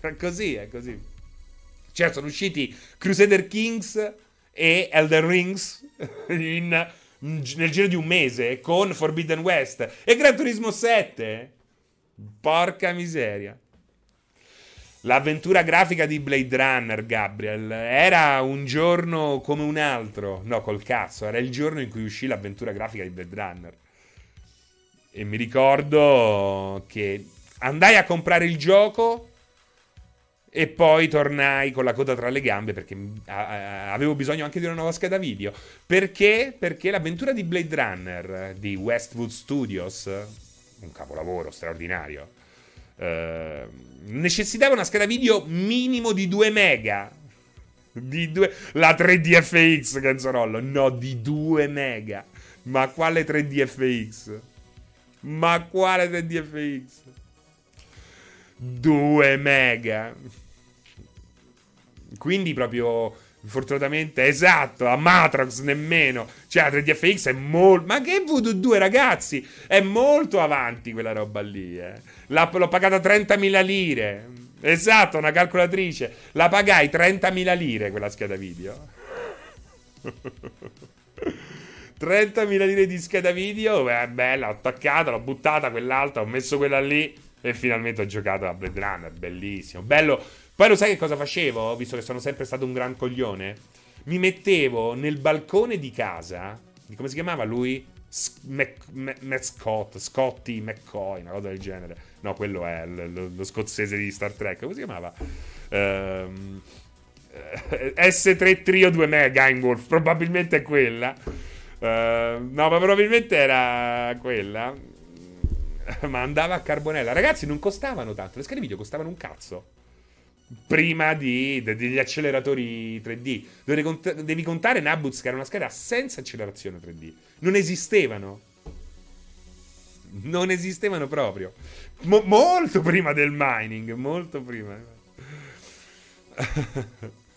Speaker 1: È [laughs] così, è così. Cioè, sono usciti Crusader Kings e Elder Rings [laughs] in, nel giro di un mese con Forbidden West e Gran Turismo 7. Porca miseria. L'avventura grafica di Blade Runner, Gabriel, era un giorno come un altro. No, col cazzo, era il giorno in cui uscì l'avventura grafica di Blade Runner. E mi ricordo che andai a comprare il gioco e poi tornai con la coda tra le gambe perché avevo bisogno anche di una nuova scheda video. Perché? Perché l'avventura di Blade Runner di Westwood Studios, un capolavoro straordinario, eh, necessitava una scheda video minimo di 2 mega. Di due, la 3DFX, canzonollo. No, di 2 mega. Ma quale 3DFX? Ma quale 3DFX? 2 mega. Quindi proprio fortunatamente esatto, a Matrox nemmeno. Cioè, la 3DFX è molto. Ma che Voodoo 2, ragazzi? È molto avanti quella roba lì. Eh. La, l'ho pagata 30.000 lire. Esatto, una calcolatrice. La pagai 30.000 lire quella scheda video. [laughs] 30.000 lire di scheda video. Beh, bella, ho attaccata, l'ho buttata quell'altra, ho messo quella lì. E finalmente ho giocato a Blade Runner. Bellissimo. Bello poi lo sai che cosa facevo? Visto che sono sempre stato un gran coglione. Mi mettevo nel balcone di casa. Di come si chiamava lui? Matt Scott, Scotty McCoy, una cosa del genere. No, quello è lo, lo, lo scozzese di Star Trek. Come si chiamava? Um, S3 Trio 2 Mega Wolf. Probabilmente è quella. Uh, no, ma probabilmente era quella. ma andava a carbonella. Ragazzi, non costavano tanto. Le schede video costavano un cazzo prima di, de, degli acceleratori 3D. Devi, cont- devi contare Nabuz che era una scheda senza accelerazione 3D. Non esistevano. Non esistevano proprio. Mo- molto prima del mining, molto prima. [laughs]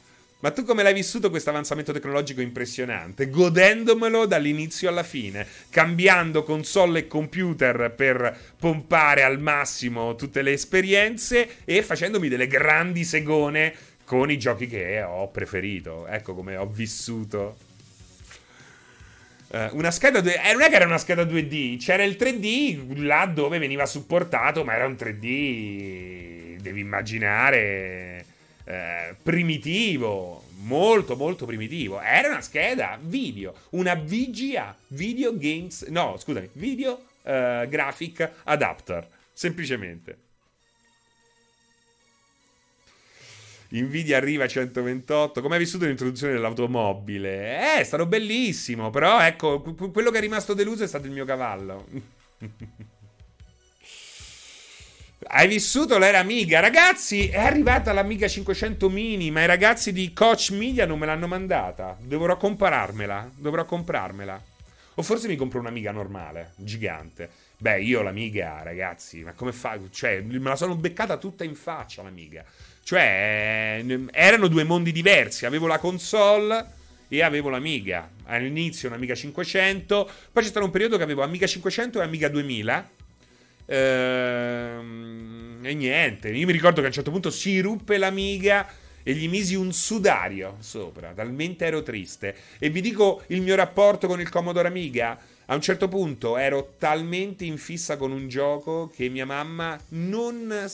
Speaker 1: Ma tu come l'hai vissuto questo avanzamento tecnologico impressionante? Godendomelo dall'inizio alla fine, cambiando console e computer per pompare al massimo tutte le esperienze e facendomi delle grandi segone con i giochi che ho preferito. Ecco come ho vissuto. Uh, una scheda 2 eh, non è che era una scheda 2D, c'era il 3D là dove veniva supportato, ma era un 3D, devi immaginare eh, primitivo, molto molto primitivo. Era una scheda video, una VGA, Video Games, no scusami, Video uh, Graphic Adapter, semplicemente. Nvidia arriva a 128. Come hai vissuto l'introduzione dell'automobile? Eh, è stato bellissimo. Però ecco, quello che è rimasto deluso è stato il mio cavallo. [laughs] Hai vissuto l'era Amiga? Ragazzi, è arrivata l'Amiga 500 mini, ma i ragazzi di Coach Media non me l'hanno mandata. Dovrò comprarmela. Dovrò comprarmela. O forse mi compro un'Amiga normale, gigante. Beh, io l'Amiga, ragazzi, ma come fa? Cioè, me la sono beccata tutta in faccia l'Amiga. Cioè, erano due mondi diversi. Avevo la console e avevo l'Amiga. All'inizio un'Amiga 500, poi c'è stato un periodo che avevo Amiga 500 e Amiga 2000. Ehm, e niente, io mi ricordo che a un certo punto si ruppe l'Amiga e gli misi un sudario sopra, talmente ero triste. E vi dico il mio rapporto con il Commodore Amiga. A un certo punto ero talmente in fissa con un gioco che mia mamma non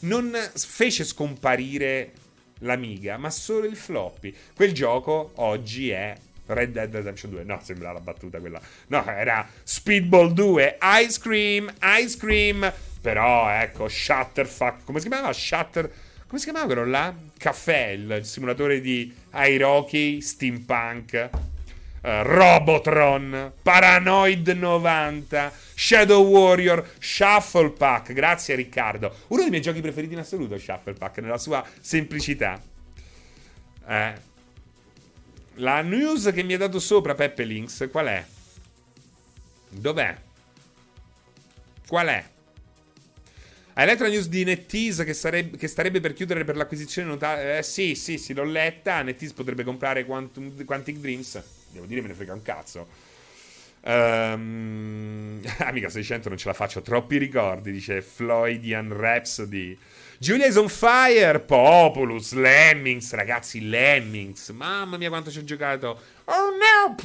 Speaker 1: non fece scomparire l'Amiga, ma solo il floppy. Quel gioco oggi è Red Dead Redemption 2. No, sembra la battuta quella. No, era Speedball 2, Ice Cream, Ice Cream. Però, ecco, Shutterfuck. Come si chiamava? Shutter. Come si chiamava quello là? Caffè, il simulatore di Hiroki, Steampunk. Uh, Robotron, Paranoid 90, Shadow Warrior, Shuffle Pack. Grazie Riccardo. Uno dei miei giochi preferiti in assoluto, Shuffle Pack, nella sua semplicità. Eh. La news che mi ha dato sopra Peppe Links, qual è? Dov'è? Qual è? Hai letto la news di NetEase che, sarebbe, che starebbe per chiudere per l'acquisizione notale? Eh, sì, sì, sì, l'ho letta. NetEase potrebbe comprare Quantum, Quantic Dreams devo dire me ne frega un cazzo. Um, [laughs] amica 600 non ce la faccio, troppi ricordi, dice Floydian Rhapsody. Giulia is on fire, Populus, Lemmings, ragazzi, Lemmings. Mamma mia quanto ci ho giocato. Oh no!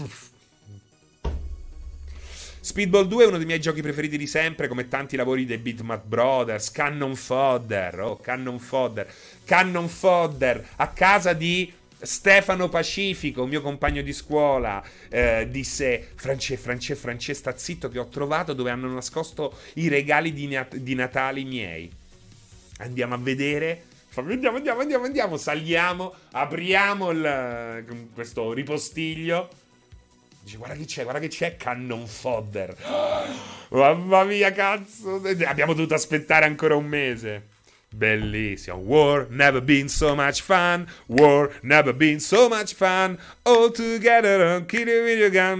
Speaker 1: Speedball 2 è uno dei miei giochi preferiti di sempre, come tanti lavori dei Bitmap Brothers, Cannon Fodder, oh, Cannon Fodder, Cannon Fodder, a casa di Stefano Pacifico, mio compagno di scuola, eh, disse: France, France, France, sta zitto che ho trovato dove hanno nascosto i regali di, nat- di Natale miei. Andiamo a vedere. Andiamo, andiamo, andiamo, andiamo. Saliamo, apriamo il, questo ripostiglio. Dice, guarda che c'è, guarda che c'è, Cannon Fodder. [gasps] mamma mia, cazzo. Abbiamo dovuto aspettare ancora un mese. Bellissimo. War, never been so much fun. War, never been so much fun. All together on Kitty Video Gun.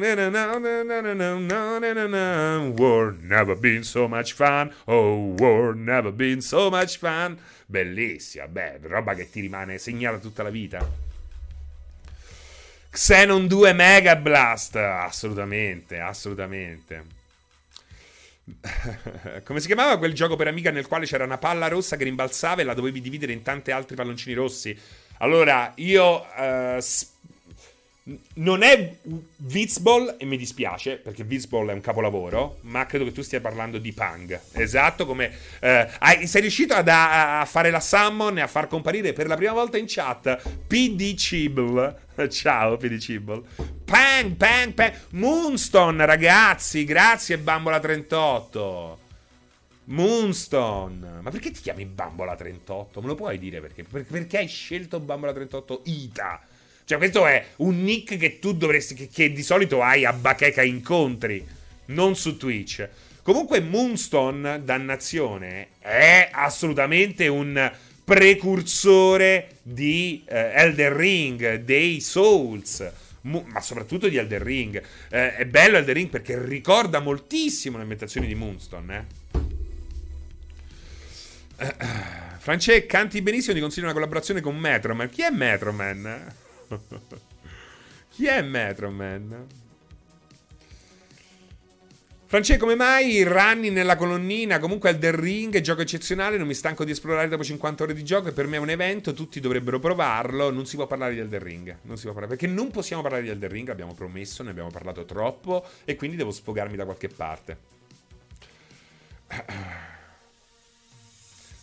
Speaker 1: War, never been so much fun. Oh, war, never been so much fun. Bellissima, beh, roba che ti rimane segnata tutta la vita. Xenon 2 Mega Blast. Assolutamente, assolutamente. Come si chiamava quel gioco per amica nel quale c'era una palla rossa che rimbalzava e la dovevi dividere in tanti altri palloncini rossi? Allora, io uh, non è Vitzball e mi dispiace perché Vitzball è un capolavoro, ma credo che tu stia parlando di Pang. Esatto, come eh, hai, sei riuscito ad, a, a, fare la summon e a far comparire per la prima volta in chat PD Cibble. [laughs] Ciao PD Cibble. Pang, pang, pang. Moonstone, ragazzi, grazie Bambola 38. Moonstone. Ma perché ti chiami Bambola 38? Me lo puoi dire perché? Perché hai scelto Bambola 38 Ita? Cioè, questo è un nick che tu dovresti. che, che di solito hai a bacheca incontri, non su Twitch. Comunque, Moonstone, dannazione, è assolutamente un precursore di eh, Elden Ring, dei Souls. ma soprattutto di Elden Ring. Eh, è bello Elden Ring perché ricorda moltissimo l'ambientazione di Moonstone. Eh? France, canti benissimo, ti consiglio una collaborazione con Metroman. Chi è Metroman? Chi è Metro Man? Francesco, come mai Runny nella colonnina? Comunque al The Ring, gioco eccezionale, non mi stanco di esplorare dopo 50 ore di gioco per me è un evento, tutti dovrebbero provarlo, non si può parlare di Elder Ring, non si può parlare, perché non possiamo parlare di Elder Ring, abbiamo promesso, ne abbiamo parlato troppo e quindi devo sfogarmi da qualche parte.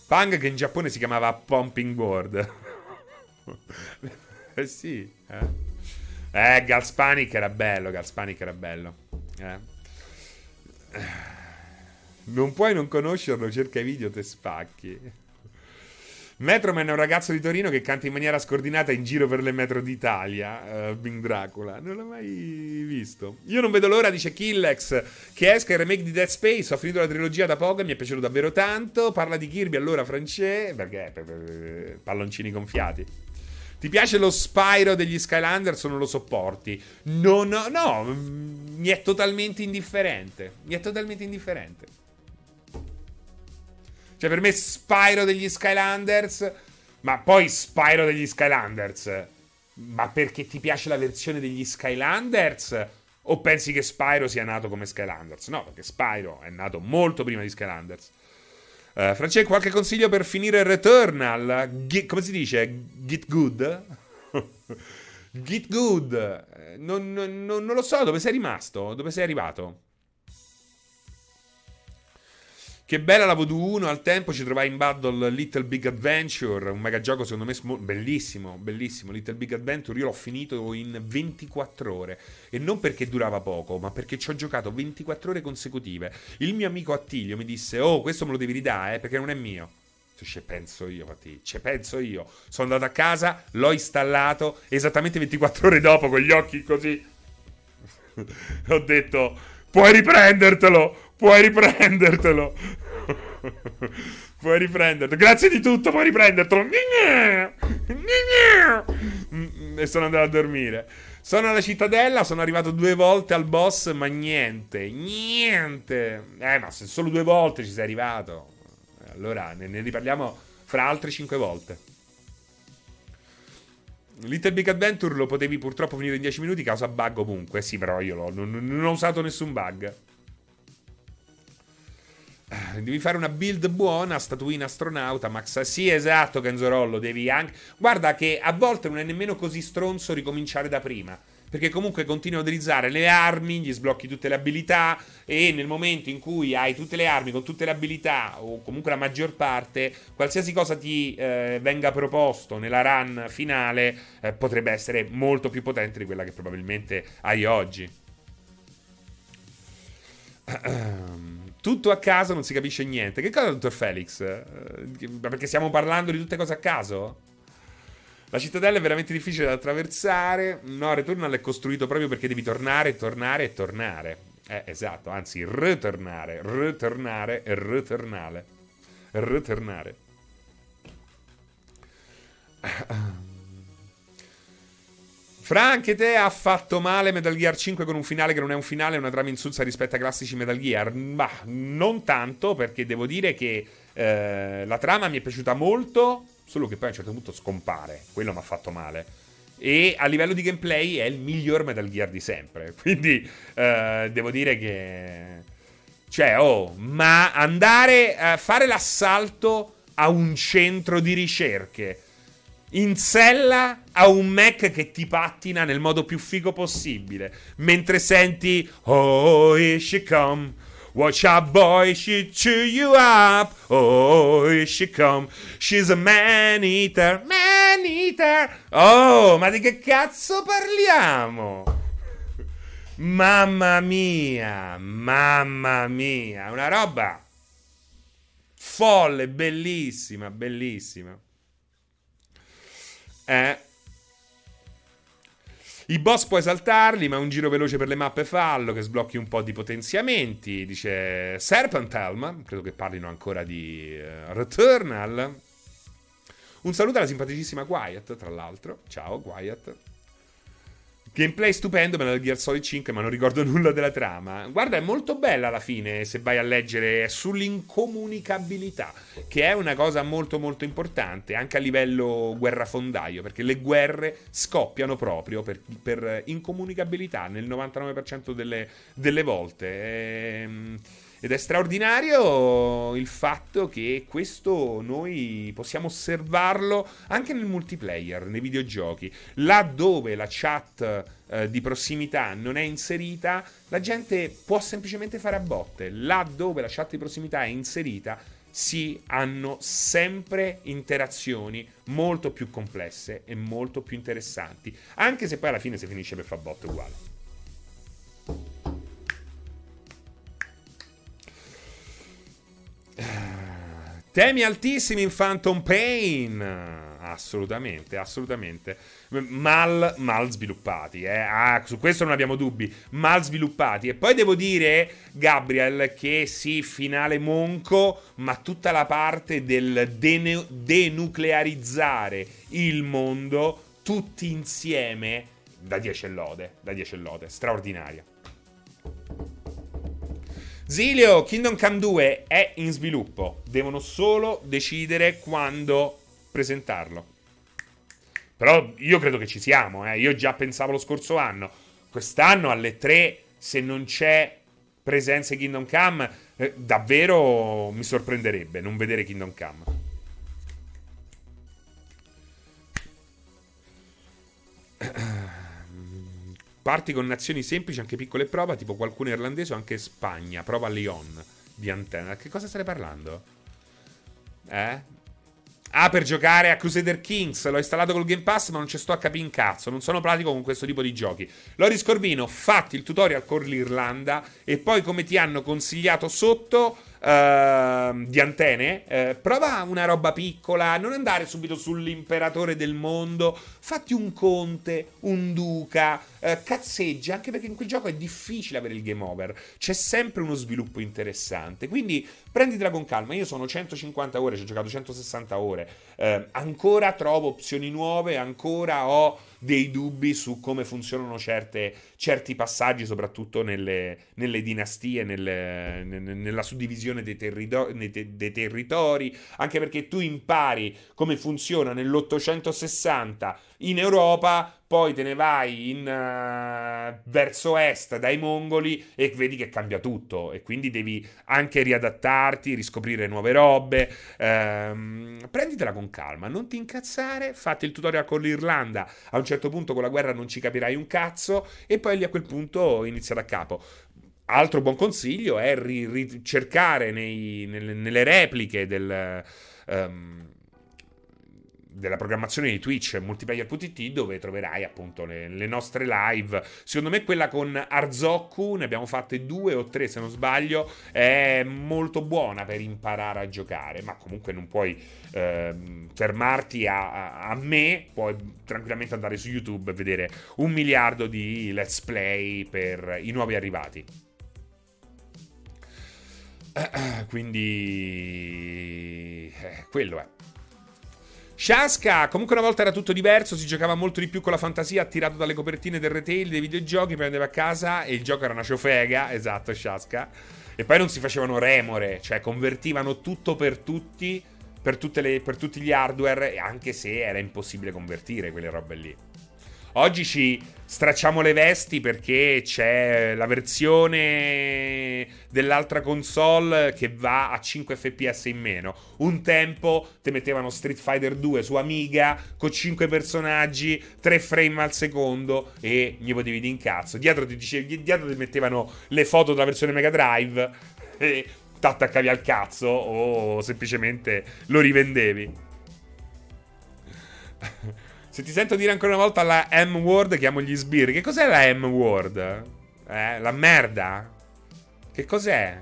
Speaker 1: Pang che in Giappone si chiamava Pumping Board. Eh sì, eh. Eh, Galspanic era bello, Galspanic era bello. Eh. Non puoi non conoscerlo, cerca i video, te spacchi. Metroman è un ragazzo di Torino che canta in maniera scordinata in giro per le metro d'Italia. Uh, Bing Dracula. Non l'ho mai visto. Io non vedo l'ora, dice Killex, che esca il remake di Dead Space. Ho finito la trilogia da poco e mi è piaciuto davvero tanto. Parla di Kirby allora, francese. Perché? Per, per, per, palloncini gonfiati. Ti piace lo Spyro degli Skylanders o non lo sopporti? No, no, no, mi è totalmente indifferente. Mi è totalmente indifferente. Cioè, per me Spyro degli Skylanders, ma poi Spyro degli Skylanders, ma perché ti piace la versione degli Skylanders? O pensi che Spyro sia nato come Skylanders? No, perché Spyro è nato molto prima di Skylanders. Uh, Francesco, qualche consiglio per finire Returnal? G- come si dice? Git good? [laughs] Git good. Eh, non, non, non, lo so, dove sei rimasto? Dove sei arrivato? Che bella la Voodoo 1, al tempo ci trovai in Battle Little Big Adventure, un mega gioco secondo me bellissimo, bellissimo. Little Big Adventure io l'ho finito in 24 ore e non perché durava poco, ma perché ci ho giocato 24 ore consecutive. Il mio amico Attilio mi disse "Oh, questo me lo devi ridare, eh, perché non è mio". Ci penso io, infatti, ci penso io. Sono andato a casa, l'ho installato esattamente 24 ore dopo con gli occhi così. [laughs] ho detto "Puoi riprendertelo, Puoi riprendertelo. puoi riprenderlo. Grazie di tutto, puoi riprendertelo. E sono andato a dormire. Sono alla cittadella, sono arrivato due volte al boss, ma niente, niente. Eh, ma se solo due volte ci sei arrivato, allora ne, ne riparliamo fra altre cinque volte. Little Big Adventure lo potevi purtroppo finire in 10 minuti causa bug ovunque. Sì, però io lo, non, non ho usato nessun bug. Eh, devi fare una build buona, statuina astronauta, Max. Sì, esatto, Genzorollo, devi anche... Guarda che a volte non è nemmeno così stronzo ricominciare da prima. Perché comunque continui a utilizzare le armi, gli sblocchi tutte le abilità e nel momento in cui hai tutte le armi con tutte le abilità o comunque la maggior parte, qualsiasi cosa ti eh, venga proposto nella run finale eh, potrebbe essere molto più potente di quella che probabilmente hai oggi. [clears throat] Tutto a caso non si capisce niente. Che cosa, dottor Felix? Eh, perché stiamo parlando di tutte cose a caso? La cittadella è veramente difficile da attraversare. No, Returnal è costruito proprio perché devi tornare, tornare e tornare. Eh, esatto, anzi, ritornare, ritornare e ritornare. Ritornare. Fra anche te ha fatto male Metal Gear 5 con un finale che non è un finale, una trama insulsa rispetto ai classici Metal Gear. Ma non tanto, perché devo dire che eh, la trama mi è piaciuta molto, solo che poi a un certo punto scompare. Quello mi ha fatto male. E a livello di gameplay è il miglior Metal Gear di sempre. [laughs] Quindi eh, devo dire che. Cioè, oh, ma andare a fare l'assalto a un centro di ricerche in sella a un Mac che ti pattina nel modo più figo possibile. Mentre senti Oh, here she come. Watch out, boy, she chew you up. Oh, here she come. She's a man eater, man eater. Oh, ma di che cazzo parliamo? Mamma mia, mamma mia, una roba folle, bellissima, bellissima. Eh. I boss puoi saltarli, ma un giro veloce per le mappe fallo che sblocchi un po' di potenziamenti. Dice Serpent Helm. Credo che parlino ancora di uh, Returnal. Un saluto alla simpaticissima Quiet, tra l'altro. Ciao, Quiet. Gameplay stupendo Metal Gear Solid 5, ma non ricordo [laughs] nulla della trama. Guarda, è molto bella alla fine, se vai a leggere sull'incomunicabilità, che è una cosa molto molto importante, anche a livello guerrafondaio, perché le guerre scoppiano proprio per, per incomunicabilità nel 99% delle, delle volte. Ehm... Ed è straordinario il fatto che questo noi possiamo osservarlo anche nel multiplayer, nei videogiochi. Là dove la chat eh, di prossimità non è inserita, la gente può semplicemente fare a botte. Là dove la chat di prossimità è inserita, si hanno sempre interazioni molto più complesse e molto più interessanti, anche se poi alla fine si finisce per far botto uguale. Temi altissimi in Phantom Pain. Assolutamente, assolutamente. Mal, mal sviluppati, eh. ah, su questo non abbiamo dubbi. Mal sviluppati. E poi devo dire, Gabriel, che sì, finale monco, ma tutta la parte del dene- denuclearizzare il mondo tutti insieme da 10 lode, da 10 lode, straordinaria. Zilio, Kingdom Come 2 è in sviluppo. Devono solo decidere quando presentarlo. Però io credo che ci siamo. Eh. Io già pensavo lo scorso anno. Quest'anno alle 3, se non c'è presenza di Kingdom Come, eh, davvero mi sorprenderebbe non vedere Kingdom Come. Parti con nazioni semplici, anche piccole prova, tipo qualcuno irlandese o anche Spagna. Prova Lyon di Antenna. Che cosa stai parlando? Eh? Ah, per giocare a Crusader Kings. L'ho installato col Game Pass, ma non ci sto a capire in cazzo. Non sono pratico con questo tipo di giochi. Loris Corbino, fatti il tutorial con l'Irlanda. E poi, come ti hanno consigliato sotto, uh, di antenne, uh, prova una roba piccola, non andare subito sull'imperatore del mondo, fatti un conte, un duca, uh, cazzeggia, anche perché in quel gioco è difficile avere il game over, c'è sempre uno sviluppo interessante, quindi prenditela con calma, io sono 150 ore, ci ho giocato 160 ore, ancora trovo opzioni nuove, ancora ho dei dubbi su come funzionano certe, certi passaggi, soprattutto nelle, nelle dinastie, nelle, nella suddivisione dei, territo- dei, territori, anche perché tu impari come funziona nell'860 in Europa, poi te ne vai in, uh, verso est dai mongoli e vedi che cambia tutto e quindi devi anche riadattarti, riscoprire nuove robe. Ehm, prenditela con calma, non ti incazzare, fate il tutorial con l'Irlanda, a un certo punto con la guerra non ci capirai un cazzo e poi lì a quel punto inizia da capo. Altro buon consiglio è ricercare ri- nelle, nelle, repliche del... Um, della programmazione di Twitch multiplayer.it dove troverai appunto le, le, nostre live. Secondo me quella con Arzoccu, ne abbiamo fatte due o tre se non sbaglio, è molto buona per imparare a giocare, ma comunque non puoi eh, fermarti a, a, a, me, puoi tranquillamente andare su YouTube e vedere un miliardo di let's play per i nuovi arrivati. [clears throat] Quindi eh, quello è. Shaska, comunque una volta era tutto diverso, si giocava molto di più con la fantasia, attirato dalle copertine del retail dei videogiochi, prendeva a casa e il gioco era una ciofega, esatto, Shaska. E poi non si facevano remore, cioè convertivano tutto per tutti, per, le, per tutti gli hardware, anche se era impossibile convertire quelle robe lì. Oggi ci stracciamo le vesti perché c'è la versione dell'altra console che va a 5 fps in meno. Un tempo ti mettevano Street Fighter 2 su Amiga con 5 personaggi, 3 frame al secondo e gli potevi di incazzo. Dietro ti, dice, dietro ti mettevano le foto della versione Mega Drive [laughs] e ti attaccavi al cazzo o semplicemente lo rivendevi. Se ti sento dire ancora una volta la M-word, chiamo gli sbirri. Che cos'è la M-word? Eh, la merda? Che cos'è?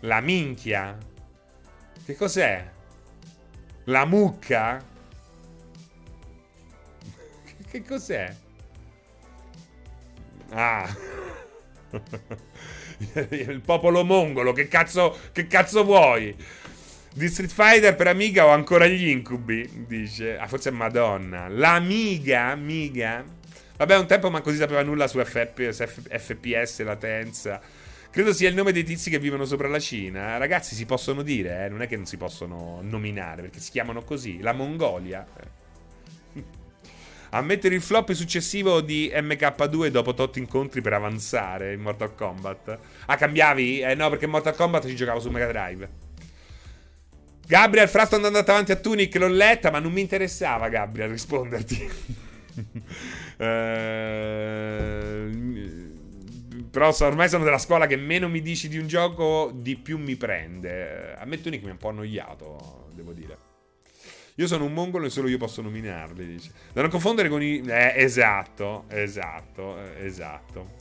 Speaker 1: La minchia? Che cos'è? La mucca? [laughs] Che cos'è? Ah. [laughs] Il popolo mongolo, che cazzo, che cazzo vuoi? Di Street Fighter per Amiga ho ancora gli incubi, dice. Ah, forse è Madonna. L'Amiga, Amiga. Vabbè, un tempo ma così sapeva nulla su FP, FPS, latenza. Credo sia il nome dei tizi che vivono sopra la Cina. Ragazzi, si possono dire, eh? non è che non si possono nominare, perché si chiamano così. La Mongolia. [laughs] Ammettere il flop successivo di MK2 dopo tot incontri per avanzare in Mortal Kombat. Ah, cambiavi? Eh no, perché in Mortal Kombat ci giocavo su Mega Drive. Gabriel, fra sto andando avanti a Tunic, l'ho letta, ma non mi interessava, Gabriel, risponderti. [laughs] eh, Però ormai sono della scuola che meno mi dici di un gioco, di più mi prende. A me Tunic mi ha un po' annoiato, devo dire. Io sono un mongolo e solo io posso nominarli. Dice. Da non confondere con i. Eh, esatto, esatto, eh, esatto.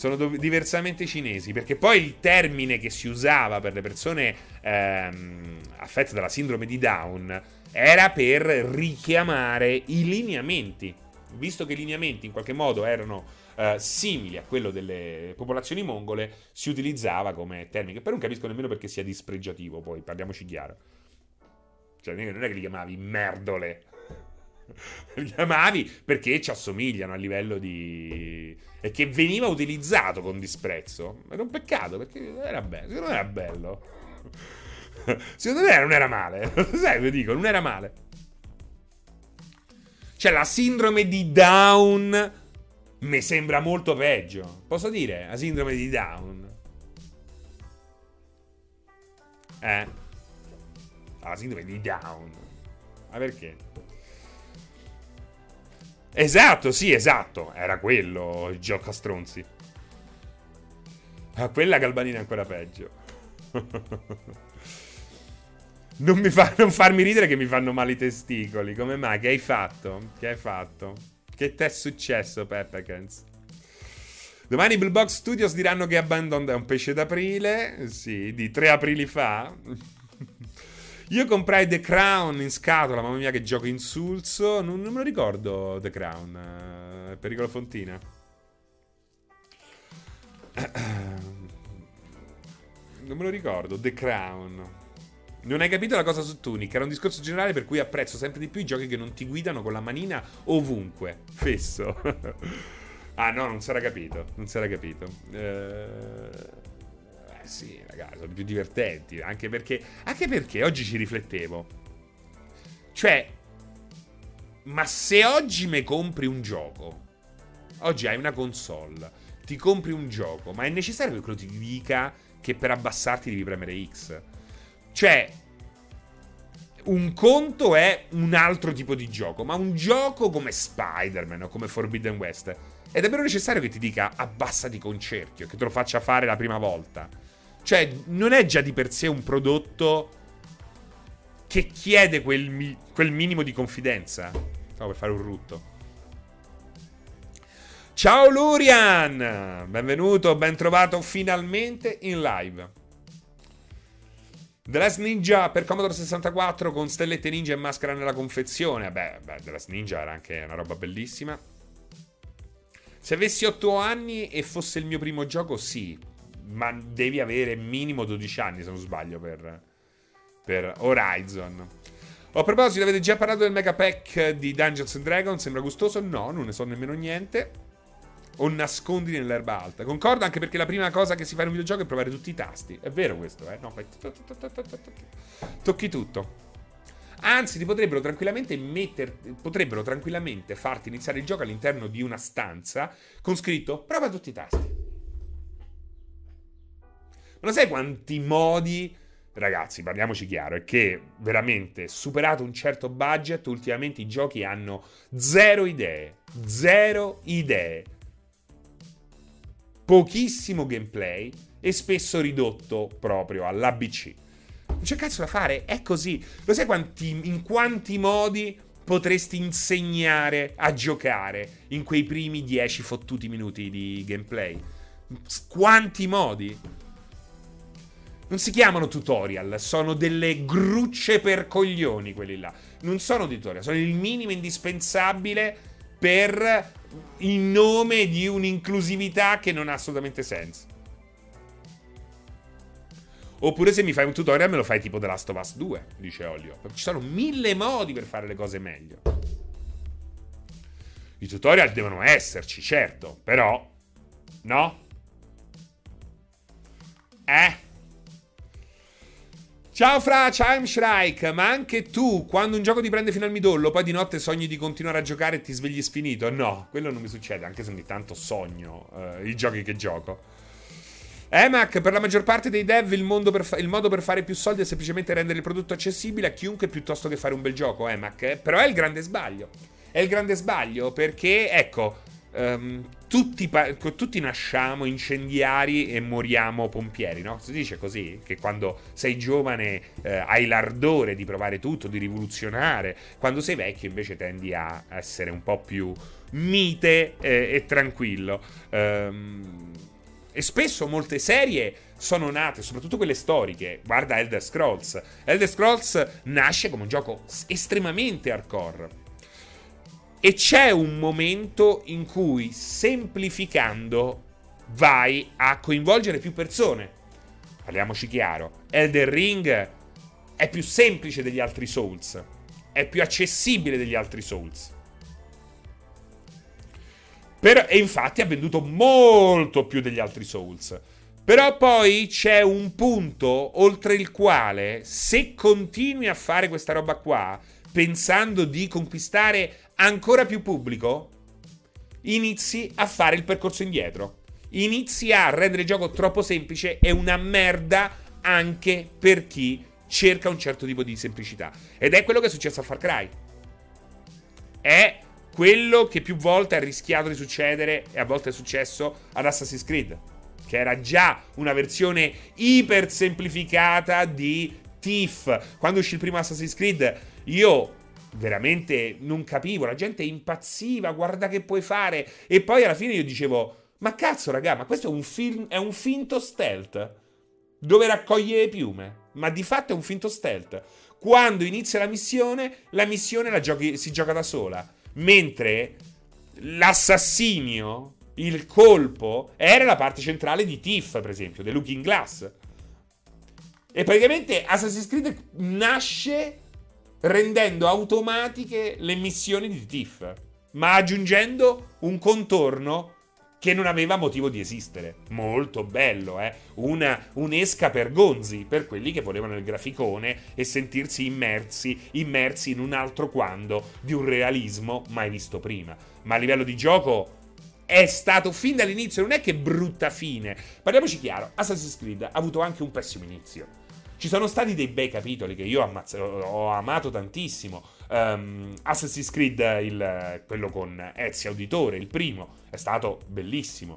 Speaker 1: Sono do- diversamente cinesi. Perché poi il termine che si usava per le persone ehm, affette dalla sindrome di Down era per richiamare i lineamenti. Visto che i lineamenti in qualche modo erano eh, simili a quello delle popolazioni mongole, si utilizzava come termine. Che però non capisco nemmeno perché sia dispregiativo, poi parliamoci chiaro. Cioè, non è che li chiamavi merdole. Li chiamavi perché ci assomigliano a livello di. e che veniva utilizzato con disprezzo. Era un peccato perché era bello. Secondo me era bello. Secondo me non era male. [laughs] Sai, vi dico, non era male. Cioè, la sindrome di Down mi sembra molto peggio. Posso dire? La sindrome di Down. Eh alla sindrome di Down. Ma perché? Esatto, sì, esatto. Era quello il gioco a stronzi. Ma quella galbanina è ancora peggio. [laughs] non, fa, non farmi ridere che mi fanno male i testicoli. Come mai? Che hai fatto? Che hai fatto? Che ti è successo, Pepperkins? Domani Blue Box Studios diranno che Abandoned è un pesce d'aprile. Sì, di tre aprili fa. [laughs] Io comprai The Crown in scatola, mamma mia che gioco insulso. Non, non me lo ricordo The Crown. Eh, Pericolo Fontina. [clears throat] Non me lo ricordo. The Crown. Non hai capito la cosa su Tunic? Era un discorso generale per cui apprezzo sempre di più i giochi che non ti guidano con la manina ovunque. Fesso. [laughs] ah no, non si era capito. Non si era capito. Eh sì, ragazzi, sono più divertenti. Anche perché, anche perché oggi ci riflettevo. Cioè, ma se oggi mi compri un gioco, oggi hai una console, ti compri un gioco, ma è necessario che quello ti dica che per abbassarti devi premere X? Cioè, un conto è un altro tipo di gioco, ma un gioco come Spider-Man o come Forbidden West è davvero necessario che ti dica abbassati con cerchio, che te lo faccia fare la prima volta. Cioè, non è già di per sé un prodotto che chiede quel, mi- quel minimo di confidenza. Stavo per fare un rutto. Ciao Lurian! Benvenuto, ben trovato finalmente in live. The Last Ninja per Commodore 64 con stellette ninja e maschera nella confezione. Beh, beh, The Last Ninja era anche una roba bellissima. Se avessi 8 anni e fosse il mio primo gioco, sì ma devi avere minimo 12 anni, se non sbaglio, per, per Horizon. A proposito, avete già parlato del mega pack di Dungeons and Dragons? Sembra gustoso? No, non ne so nemmeno niente. O nascondi nell'erba alta. Concordo anche perché la prima cosa che si fa in un videogioco è provare tutti i tasti. È vero questo, eh? No, fai tocchi tutto. Anzi, ti potrebbero tranquillamente mettere. Potrebbero tranquillamente farti iniziare il gioco all'interno di una stanza con scritto prova tutti i tasti. Lo sai quanti modi... Ragazzi, parliamoci chiaro, è che veramente, superato un certo budget, ultimamente i giochi hanno zero idee. Zero idee. Pochissimo gameplay e spesso ridotto proprio all'ABC. Non c'è cazzo da fare, è così. Lo sai quanti, in quanti modi potresti insegnare a giocare in quei primi 10 fottuti minuti di gameplay? Quanti modi? Non si chiamano tutorial, sono delle grucce per coglioni quelli là. Non sono tutorial, sono il minimo indispensabile per in nome di un'inclusività che non ha assolutamente senso. Oppure se mi fai un tutorial me lo fai tipo The Last of Us 2, dice Olio. Ci sono mille modi per fare le cose meglio. I tutorial devono esserci, certo, però... No? Eh? Ciao Fra, ciao Shrike, ma anche tu, quando un gioco ti prende fino al midollo, poi di notte sogni di continuare a giocare e ti svegli sfinito? No, quello non mi succede, anche se ogni tanto sogno uh, i giochi che gioco. Emac, per la maggior parte dei dev il, fa- il, modo per fare più soldi è semplicemente rendere il prodotto accessibile a chiunque piuttosto che fare un bel gioco, Emac. Eh? Però è il grande sbaglio. È il grande sbaglio perché, ecco, Um, tutti, tutti, nasciamo incendiari e moriamo pompieri, no? Si dice così, che quando sei giovane eh, hai l'ardore di provare tutto, di rivoluzionare, quando sei vecchio invece tendi a essere un po' più mite eh, e tranquillo. Um, e spesso molte serie sono nate, soprattutto quelle storiche. Guarda Elder Scrolls. Elder Scrolls nasce come un gioco estremamente hardcore e c'è un momento in cui semplificando vai a coinvolgere più persone. Parliamoci chiaro, Elden Ring è più semplice degli altri Souls, è più accessibile degli altri Souls. Per, e infatti ha venduto molto più degli altri Souls. Però poi c'è un punto oltre il quale, se continui a fare questa roba qua, pensando di conquistare ancora più pubblico, inizi a fare il percorso indietro. Inizi a rendere il gioco troppo semplice e una merda anche per chi cerca un certo tipo di semplicità. Ed è quello che è successo a Far Cry. È quello che più volte ha rischiato di succedere e a volte è successo ad Assassin's Creed, che era già una versione iper semplificata di Thief. Quando uscì il primo Assassin's Creed, io veramente non capivo, la gente impazziva, guarda che puoi fare. E poi alla fine io dicevo, ma cazzo raga, ma questo è un film, è un finto stealth, dove raccoglie le piume, ma di fatto è un finto stealth. Quando inizia la missione, la missione la giochi, si gioca da sola, mentre l'assassinio, il colpo, era la parte centrale di Tiff, per esempio, The Looking Glass. E praticamente Assassin's Creed nasce rendendo automatiche le missioni di Tiff, ma aggiungendo un contorno che non aveva motivo di esistere. Molto bello, eh? Una, un'esca per gonzi, per quelli che volevano il graficone e sentirsi immersi, immersi in un altro quando di un realismo mai visto prima. Ma a livello di gioco è stato fin dall'inizio, non è che brutta fine. Parliamoci chiaro, Assassin's Creed ha avuto anche un pessimo inizio. Ci sono stati dei bei capitoli che io ammazz- ho amato tantissimo. Um, Assassin's Creed, il, quello con Ezio Auditore, il primo, è stato bellissimo.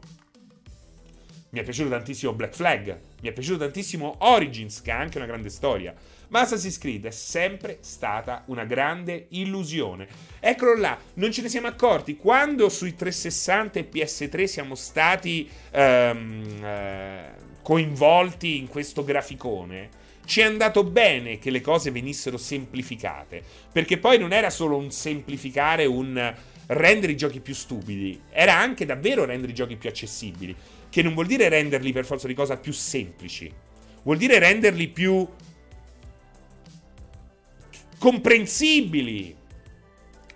Speaker 1: Mi è piaciuto tantissimo Black Flag. Mi è piaciuto tantissimo Origins, che ha anche una grande storia. Ma Assassin's Creed è sempre stata una grande illusione. Eccolo là, non ce ne siamo accorti. Quando sui 360 e PS3 siamo stati um, uh, coinvolti in questo graficone, ci è andato bene che le cose venissero semplificate, perché poi non era solo un semplificare, un rendere i giochi più stupidi, era anche davvero rendere i giochi più accessibili, che non vuol dire renderli per forza di cosa più semplici, vuol dire renderli più comprensibili.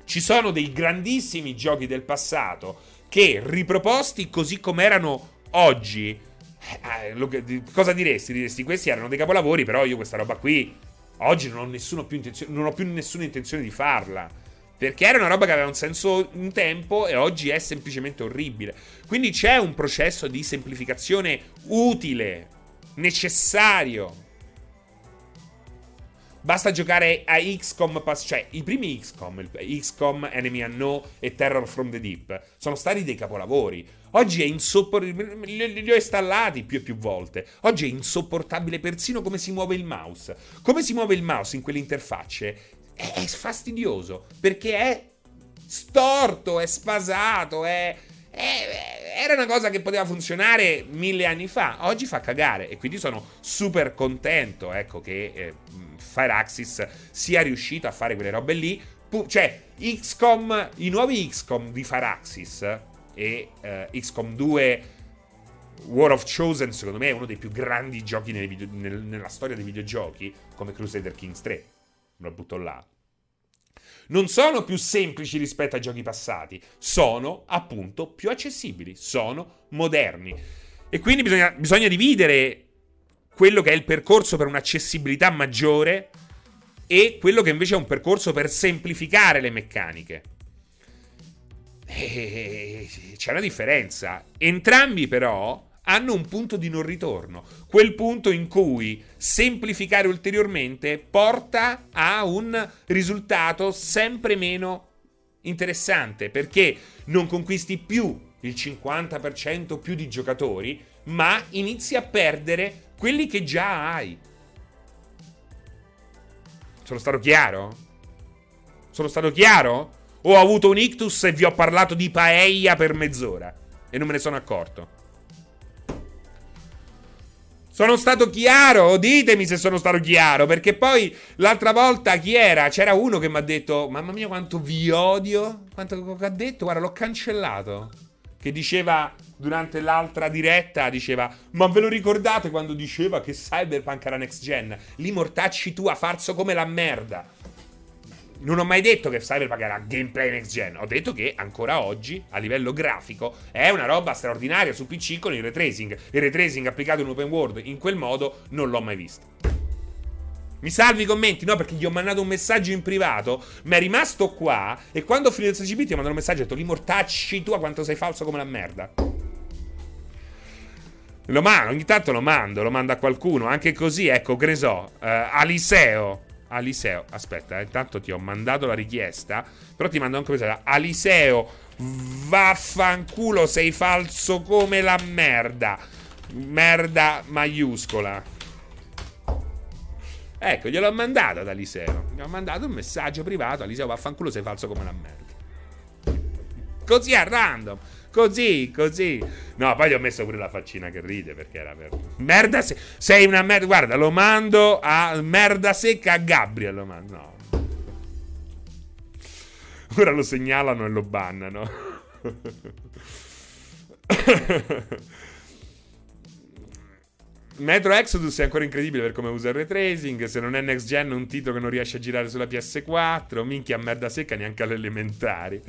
Speaker 1: Ci sono dei grandissimi giochi del passato che riproposti così come erano oggi eh, eh cosa diresti? Diresti questi erano dei capolavori, però io questa roba qui oggi non ho, più intenzio- non ho più nessuna intenzione di farla. Perché era una roba che aveva un senso un tempo e oggi è semplicemente orribile. Quindi c'è un processo di semplificazione utile, necessario. Basta giocare a XCOM, cioè i primi XCOM, XCOM, Enemy Unknown e Terror from the Deep, sono stati dei capolavori. Oggi è insopportabile, li ho installati più e più volte. Oggi è insopportabile persino come si muove il mouse. Come si muove il mouse in quelle interfacce è, è fastidioso perché è storto, è spasato, è, è, era una cosa che poteva funzionare mille anni fa. Oggi fa cagare e quindi sono super contento ecco, che eh, Firaxis sia riuscito a fare quelle robe lì. Pu- cioè, XCOM, i nuovi XCOM di Firaxis e uh, XCOM 2 War of Chosen secondo me è uno dei più grandi giochi video, nel, nella storia dei videogiochi come Crusader Kings 3 me lo butto là. Non sono più semplici rispetto ai giochi passati. Sono appunto più accessibili. Sono moderni. E quindi bisogna, bisogna dividere quello che è il percorso per un'accessibilità maggiore e quello che invece è un percorso per semplificare le meccaniche eh, c'è una differenza. Entrambi però hanno un punto di non ritorno, quel punto in cui semplificare ulteriormente porta a un risultato sempre meno interessante perché non conquisti più il 50% più di giocatori, ma inizi a perdere quelli che già hai. Sono stato chiaro? Sono stato chiaro? Ho avuto un ictus e vi ho parlato di paella per mezz'ora e non me ne sono accorto? Sono stato chiaro? Ditemi se sono stato chiaro. Perché poi l'altra volta chi era? C'era uno che mi ha detto: Mamma mia, quanto vi odio. Quanto ha detto? Guarda, l'ho cancellato. Che diceva durante l'altra diretta: Diceva, ma ve lo ricordate quando diceva che Cyberpunk era next gen? Lì mortacci tua, farso come la merda non ho mai detto che Cyberpunk era gameplay next gen. Ho detto che ancora oggi, a livello grafico, è una roba straordinaria su PC con il ray tracing. Il ray tracing applicato in open world in quel modo non l'ho mai visto. Mi salvi i commenti? No, perché gli ho mandato un messaggio in privato. Mi è rimasto qua. E quando ho finito il CGP ti ho mandato un messaggio e ho detto: Li mortacci tu a quanto sei falso come la merda. Lo mando, ogni tanto lo mando, lo mando a qualcuno. Anche così, ecco, so. Uh, Aliseo Aliseo, aspetta, eh, intanto ti ho mandato la richiesta, però ti mando anche messaggio. Aliseo, vaffanculo, sei falso come la merda. Merda maiuscola. Ecco, gliel'ho mandato ad Aliseo. Gli ho mandato un messaggio privato. Aliseo, vaffanculo, sei falso come la merda. Così a random. Così, così. No, poi gli ho messo pure la faccina che ride perché era per... Merda se... Sei una merda. Guarda, lo mando a merda secca a Gabriel. Lo mando. No. Ora lo segnalano e lo bannano. [laughs] Metro Exodus è ancora incredibile per come usa il ray tracing. Se non è next gen, un titolo che non riesce a girare sulla PS4. Minchia, merda secca neanche alle elementari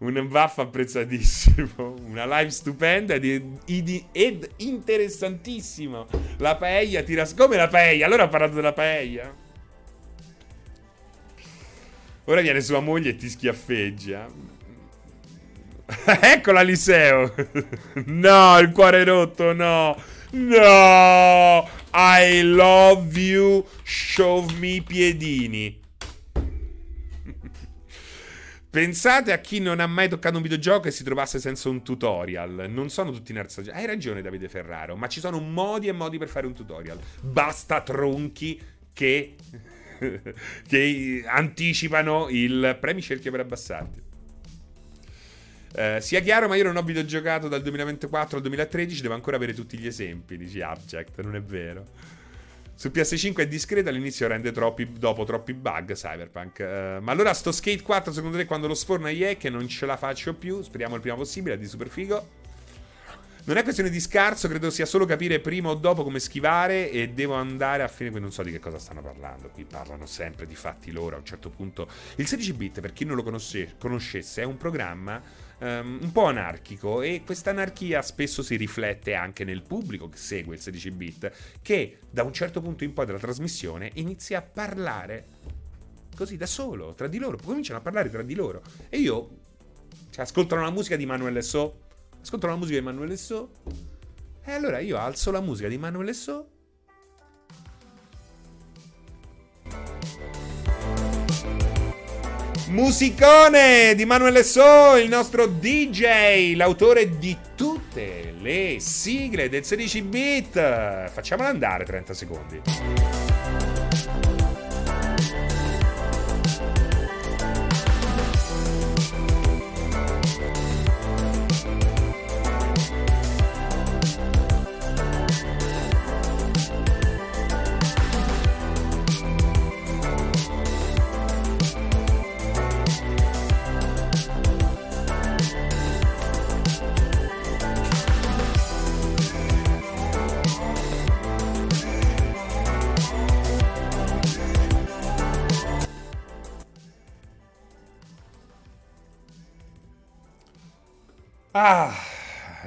Speaker 1: un buff apprezzatissimo, una live stupenda ed, ed, ed interessantissimo. La paella tira... Come la paella? Allora ha parlato della paella. Ora viene sua moglie e ti schiaffeggia. [laughs] Eccola Liceo. [laughs] no, il cuore rotto, no. No. I love you. Show me piedini. [laughs] Pensate a chi non ha mai toccato un videogioco e si trovasse senza un tutorial. Non sono tutti nerds. Hai ragione, Davide Ferraro, ma ci sono modi e modi per fare un tutorial. Basta tronchi che, [laughs] che anticipano il premi cerchio per abbassarti. Uh, sia chiaro, ma io non ho videogiocato dal 2024 al 2013, devo ancora avere tutti gli esempi, dici Abject, non è vero. Su PS5 è discreto, all'inizio rende troppi, dopo troppi bug Cyberpunk. Uh, ma allora sto Skate 4 secondo te quando lo sforna è che non ce la faccio più? Speriamo il prima possibile, è di super figo. Non è questione di scarso, credo sia solo capire prima o dopo come schivare e devo andare a. Qui non so di che cosa stanno parlando. Qui parlano sempre di fatti loro. A un certo punto. Il 16-bit, per chi non lo conosce, conoscesse, è un programma um, un po' anarchico. E questa anarchia spesso si riflette anche nel pubblico che segue il 16-bit, che da un certo punto in poi della trasmissione inizia a parlare così da solo, tra di loro, cominciano a parlare tra di loro. E io cioè, ascoltano la musica di Manuel So, ascoltano la musica di Manuel So, e allora io alzo la musica di Manuel So Musicone di Manuele So, il nostro DJ, l'autore di tutte le sigle del 16 bit. Facciamola andare 30 secondi. Ah,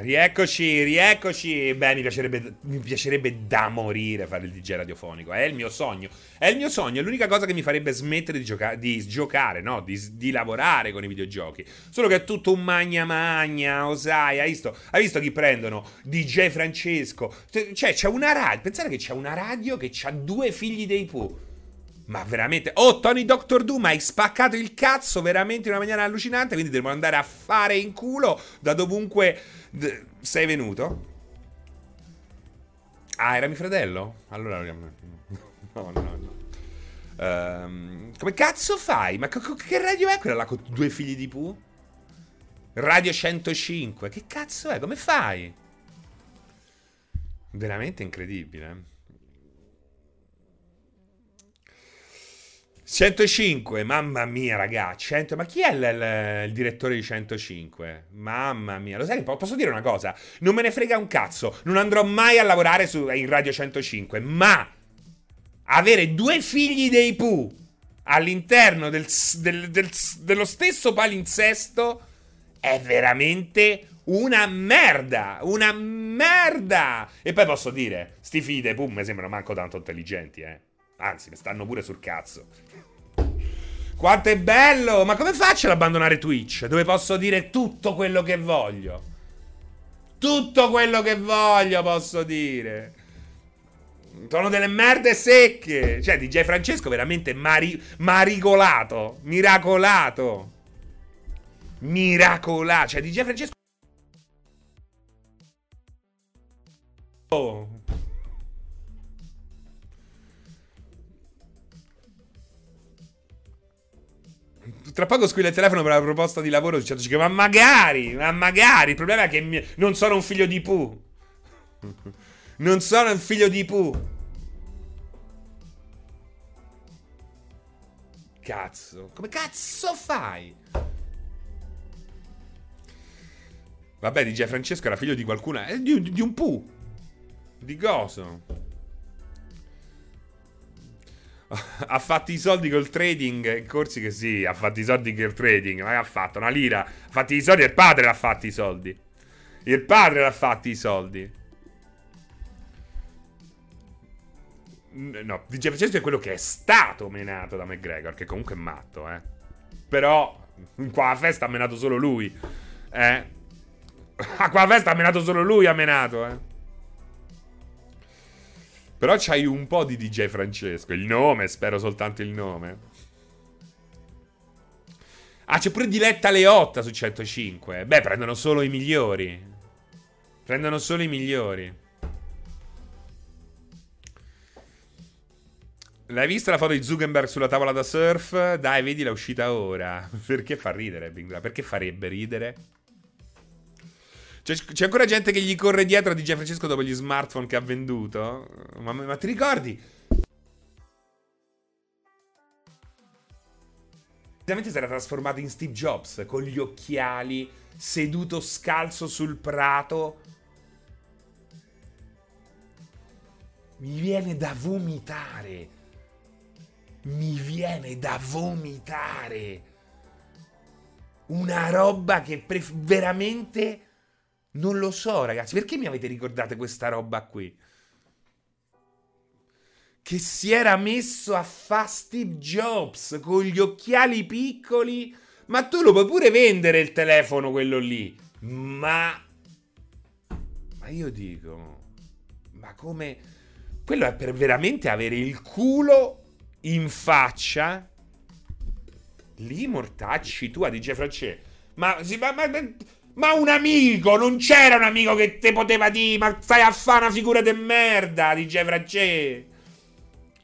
Speaker 1: rieccoci, rieccoci. Beh, mi piacerebbe, mi piacerebbe da morire fare il DJ radiofonico. È il mio sogno. È il mio sogno. È l'unica cosa che mi farebbe smettere di, gioca- di giocare, no? Di, di, lavorare con i videogiochi. Solo che è tutto un magna magna, osai. Hai visto, hai visto chi prendono? DJ Francesco. Cioè, c'è una radio. Pensate che c'è una radio che ha due figli dei Pooh. Ma veramente. Oh, Tony Doctor Doom, hai spaccato il cazzo veramente in una maniera allucinante. Quindi devo andare a fare in culo da dovunque d- sei venuto. Ah, era mio fratello? Allora. [laughs] No, no, no. Um, come cazzo fai? Ma co- che radio è quella là con due figli di Pooh? Radio 105. Che cazzo è? Come fai? Veramente incredibile. 105, mamma mia, ragazzi. 100, ma chi è il, il, il, direttore di 105? Mamma mia, lo sai, posso dire una cosa? Non me ne frega un cazzo. Non andrò mai a lavorare su, in Radio 105. Ma avere due figli dei Pooh all'interno del, del, del, dello stesso palinsesto è veramente una merda. Una merda. E poi posso dire, sti figli dei Pooh mi sembrano manco tanto intelligenti, eh. Anzi, mi stanno pure sul cazzo. Quanto è bello! Ma come faccio ad abbandonare Twitch? Dove posso dire tutto quello che voglio? Tutto quello che voglio posso dire. Sono delle merde secche. Cioè, DJ Francesco veramente mari- maricolato. Miracolato. Miracolato. Cioè, DJ Francesco. Oh. Tra poco squilla il telefono per la proposta di lavoro su 105. Ma magari, ma magari. Il problema è che mi... non sono un figlio di Pooh. [laughs] Non sono un figlio di Pooh. Cazzo. Come cazzo fai? Vabbè, DJ Francesco era figlio di qualcuno. Eh, di, di un Pooh. Di coso ha fatto i soldi col trading. Corsi che sì, ha fatto i soldi col trading. Ma che ha fatto? Una lira. Ha fatto i soldi. Il padre l'ha fatti i soldi. Il padre l'ha fatti i soldi. No, Francesco è quello che è stato menato da McGregor. Che comunque è matto, eh. Però. Qua a festa ha menato solo lui. Eh. A [laughs] qua a festa ha menato solo lui. Ha menato, eh. Però c'hai un po' di DJ Francesco. Il nome, spero soltanto il nome. Ah, c'è pure Diletta Leotta su 105. Beh, prendono solo i migliori. Prendono solo i migliori. L'hai vista la foto di Zuckerberg sulla tavola da surf? Dai, vedi, l'è uscita ora. [laughs] Perché fa ridere, Bing Perché farebbe ridere? C'è, c'è, ancora gente che gli corre dietro a DJ Francesco dopo gli smartphone che ha venduto? Ma, ma ti ricordi? Veramente si era trasformato in Steve Jobs con gli occhiali, seduto scalzo sul prato. Mi viene da vomitare. Mi viene da vomitare. Una roba che pref- veramente non lo so, ragazzi. Perché mi avete ricordato questa roba qui? Che si era messo a fa Steve Jobs con gli occhiali piccoli. Ma tu lo puoi pure vendere il telefono, quello lì. Ma. Ma io dico. Ma come. Quello è per veramente avere il culo in faccia. Lì mortacci tu a DJ Francesco. Ma, ma, ma, ma un amico, non c'era un amico che te poteva dire, ma stai a fare una figura de merda, dice Francesco.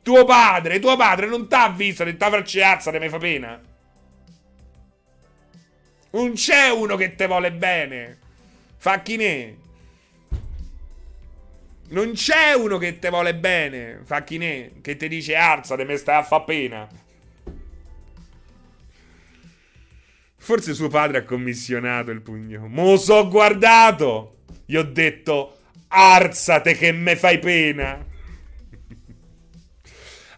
Speaker 1: Tuo padre, tuo padre non t'ha visto, ha detto Francesco, alza, te mi fa pena. Non c'è uno che te vuole bene. Facchinè. Non c'è uno che te vuole bene, facchinè, che ti dice alzate, me stai a fa pena. Forse suo padre ha commissionato il pugno. Mo so guardato. Gli ho detto, arzate che me fai pena. [laughs]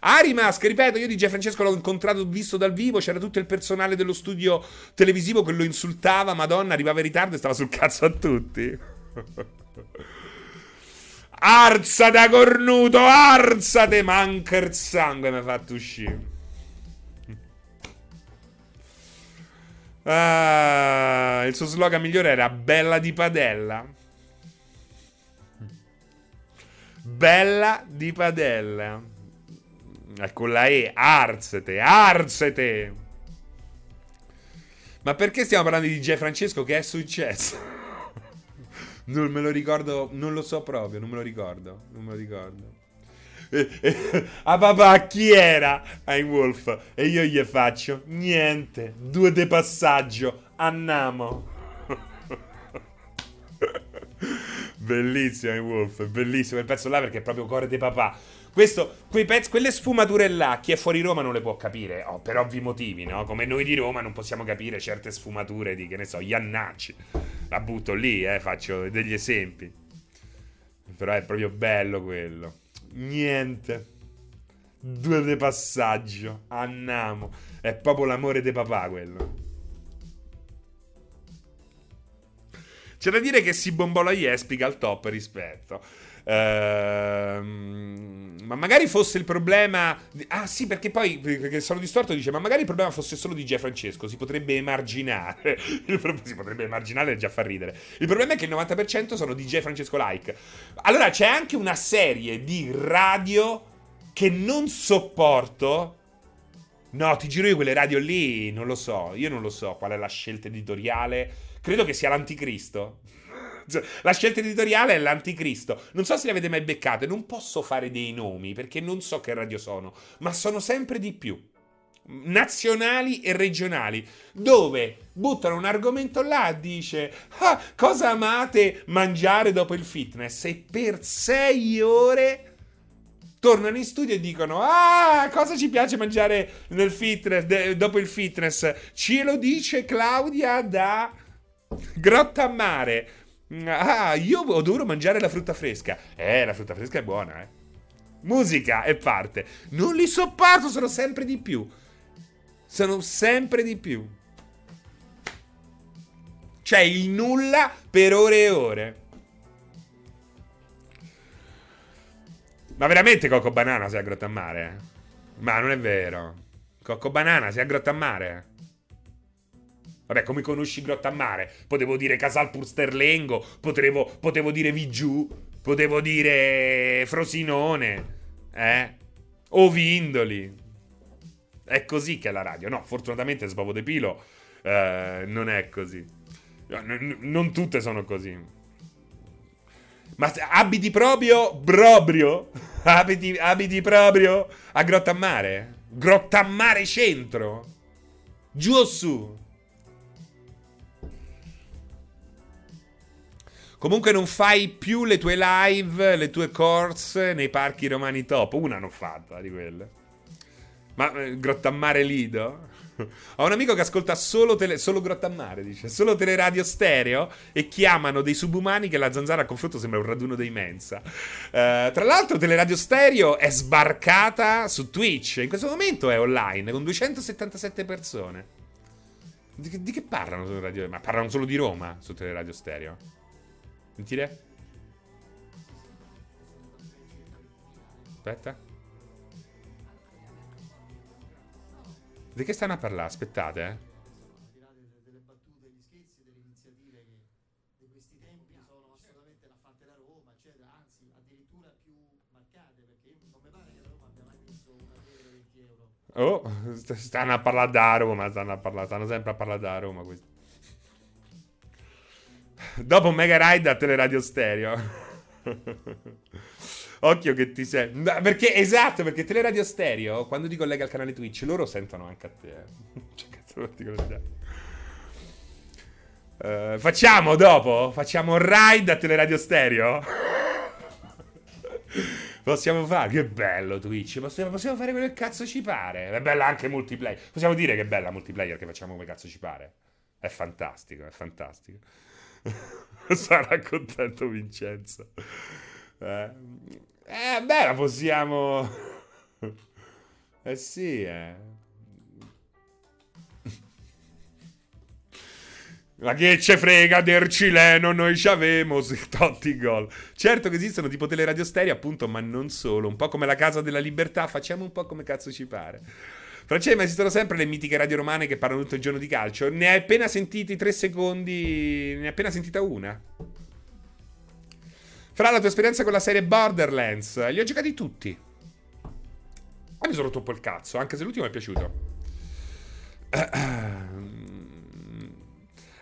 Speaker 1: Arimask, ripeto, io di G. Francesco l'ho incontrato, visto dal vivo, c'era tutto il personale dello studio televisivo che lo insultava, madonna, arrivava in ritardo e stava sul cazzo a tutti. [laughs] Arzate, cornuto, arzate, manca il sangue mi ha fatto uscire. Ah, il suo slogan migliore era Bella di padella. Bella di padella. Con la E, arzete, arzete. Ma perché stiamo parlando di DJ Francesco? Che è successo? [laughs] non me lo ricordo, non lo so proprio, non me lo ricordo, non me lo ricordo. A [laughs] papà chi era? Ai Wolf. E io gli faccio niente, due de passaggio, andiamo. [laughs] bellissimo, i Wolf, bellissimo quel pezzo là perché è proprio cuore di papà. Questo, pezzi, quelle sfumature là, chi è fuori Roma non le può capire, oh, per ovvi motivi, no? Come noi di Roma non possiamo capire certe sfumature di, che ne so, Iannacci. La butto lì, eh, faccio degli esempi. Però è proprio bello quello. Niente. Due de passaggio. Andiamo. È proprio l'amore de papà quello. C'è da dire che si bombola Jespica al top rispetto. Ehm, ma magari fosse il problema. Di... Ah, sì, perché poi perché sono distorto. Dice: Ma magari il problema fosse solo di G. Francesco. Si potrebbe emarginare. [laughs] si potrebbe emarginare e già fa ridere. Il problema è che il 90% sono DJ Francesco like. Allora c'è anche una serie di radio che non sopporto. No, ti giro io quelle radio lì. Non lo so. Io non lo so qual è la scelta editoriale. Credo che sia l'anticristo. La scelta editoriale è l'anticristo. Non so se le avete mai beccate, non posso fare dei nomi perché non so che radio sono, ma sono sempre di più. Nazionali e regionali, dove buttano un argomento là, dice ah, cosa amate mangiare dopo il fitness e per sei ore tornano in studio e dicono ah cosa ci piace mangiare nel fitness de- dopo il fitness ce lo dice Claudia da Grotta Mare Ah, io dovuto mangiare la frutta fresca. Eh, la frutta fresca è buona, eh. Musica e parte. Non li sopporto, sono sempre di più. Sono sempre di più. C'è il nulla per ore e ore. Ma veramente Coco Banana si aggrotta a mare? Ma non è vero. Cocco Banana si aggrotta a mare? Vabbè, come conosci Grottammare? Potevo dire Casalpur Sterlengo, potevo, potevo dire Vigiù, potevo dire Frosinone, eh? O Vindoli. È così che è la radio. No, fortunatamente Svobo De Pilo eh, non è così. N- non tutte sono così. Ma abiti proprio, proprio, [laughs] abiti, abiti proprio a Grottammare? Grottammare centro? Giù o su? Comunque non fai più le tue live, le tue course nei parchi romani top. Una non fatta di quelle. Ma eh, Grottammare Lido? [laughs] Ho un amico che ascolta solo, tele, solo Grottammare, dice, solo teleradio stereo e chiamano dei subumani che la zanzara a confronto sembra un raduno dei mensa. Uh, tra l'altro teleradio stereo è sbarcata su Twitch, in questo momento è online con 277 persone. Di di che parlano su radio? Ma parlano solo di Roma su teleradio stereo? Sentire? Aspetta. Di che stanno a parlare? Aspettate, eh. Oh, stanno a parlare da Roma, stanno a parlare, stanno sempre a parlare da Roma questi. Dopo Mega Ride a Teleradio Stereo. [laughs] Occhio che ti sei. Perché, esatto, perché Teleradio Stereo, quando ti collega al canale Twitch, loro sentono anche a te. Eh. [laughs] Cioè, cazzo, non ti uh, facciamo dopo? Facciamo ride a Teleradio Stereo? [laughs] possiamo fare? Che bello Twitch. Possiamo, possiamo, fare quello che cazzo ci pare. È bella anche multiplayer. Possiamo dire che è bella multiplayer che facciamo come cazzo ci pare. È fantastico, è fantastico. [laughs] Sarà contento Vincenzo. Eh, eh beh, la possiamo... [laughs] eh sì, eh. [laughs] Ma che ce frega del cileno, noi ci avemo totti gol. Certo che esistono tipo teleradio stereo, appunto, ma non solo. Un po' come la Casa della Libertà, facciamo un po' come cazzo ci pare. Francesco, ma esistono sempre le mitiche radio romane che parlano tutto il giorno di calcio. Ne hai appena sentiti tre secondi. Ne hai appena sentita una. Fra la tua esperienza con la serie Borderlands, li ho giocati tutti. Ah, mi sono rotto un po' il cazzo, anche se l'ultimo mi è piaciuto. [clears throat]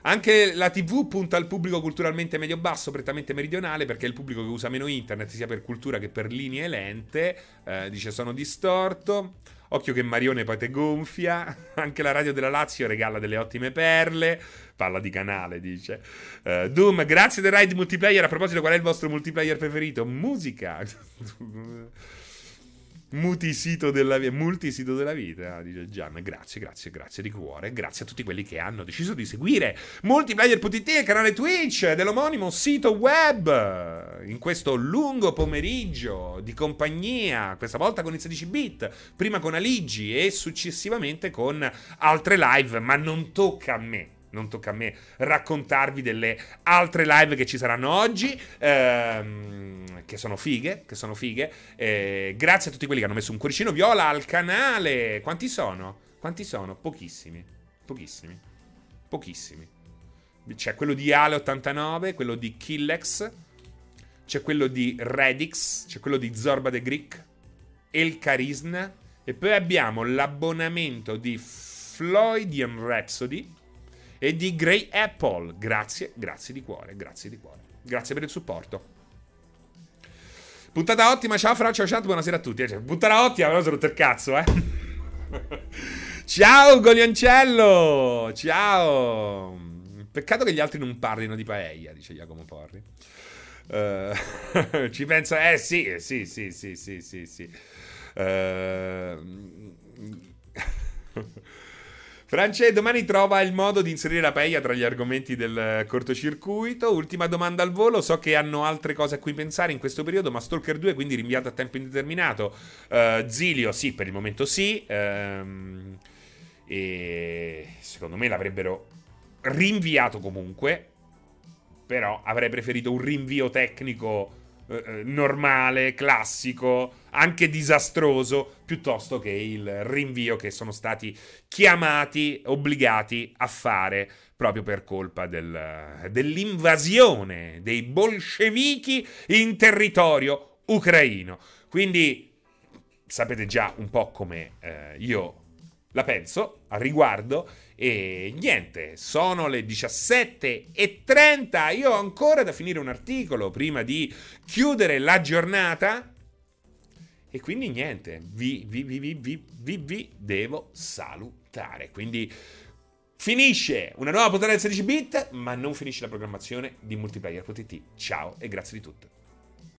Speaker 1: Anche la TV punta al pubblico culturalmente medio-basso, prettamente meridionale, perché è il pubblico che usa meno internet, sia per cultura che per linee lente. Eh, dice sono distorto. Occhio che Marione pate gonfia. [laughs] Anche la radio della Lazio regala delle ottime perle. Parla di canale, dice. Uh, Doom, grazie del ride multiplayer. A proposito, qual è il vostro multiplayer preferito? Musica. [laughs] Multisito della, vita, multisito della vita, dice Gian. Grazie, grazie, grazie di cuore. Grazie a tutti quelli che hanno deciso di seguire Multiplayer.it, il canale Twitch dell'omonimo sito web. In questo lungo pomeriggio di compagnia, questa volta con i 16 bit, prima con Aligi e successivamente con altre live, ma non tocca a me non tocca a me raccontarvi delle altre live che ci saranno oggi, ehm, che sono fighe, che sono fighe. Eh, grazie a tutti quelli che hanno messo un cuoricino viola al canale. Quanti sono? Quanti sono? Pochissimi. Pochissimi. Pochissimi. C'è quello di Ale89, quello di Killex, c'è quello di Redix, c'è quello di Zorba the Greek, El Carisna, e poi abbiamo l'abbonamento di Floydian Rhapsody, e di Grey Apple. Grazie, grazie di cuore, grazie di cuore. Grazie per il supporto. Puntata ottima, ciao Fra, ciao chat, buonasera a tutti. Cioè, puntata ottima, però sono rotto il cazzo, eh. [laughs] ciao Golioncello, ciao. Peccato che gli altri non parlino di paella, dice Giacomo Porri. Uh, [laughs] ci penso, eh sì, eh, sì, sì, sì, sì, sì, sì. Uh, France domani trova il modo di inserire la paella tra gli argomenti del cortocircuito. Ultima domanda al volo. So che hanno altre cose a cui pensare in questo periodo, ma Stalker 2 quindi rinviato a tempo indeterminato. Uh, Zilio, sì, per il momento sì. Um, e secondo me l'avrebbero rinviato comunque. Però avrei preferito un rinvio tecnico eh, eh, normale, classico, anche disastroso, piuttosto che il rinvio che sono stati chiamati, obbligati a fare proprio per colpa del, dell'invasione dei bolscevichi in territorio ucraino. Quindi sapete già un po' come eh, io la penso al riguardo e niente, sono le 17.30, io ho ancora da finire un articolo prima di chiudere la giornata e quindi niente, vi, vi, vi, vi, devo salutare. Quindi finisce una nuova puntata del 16 bit, ma non finisce la programmazione di multiplayer.it. Ciao e grazie di tutto.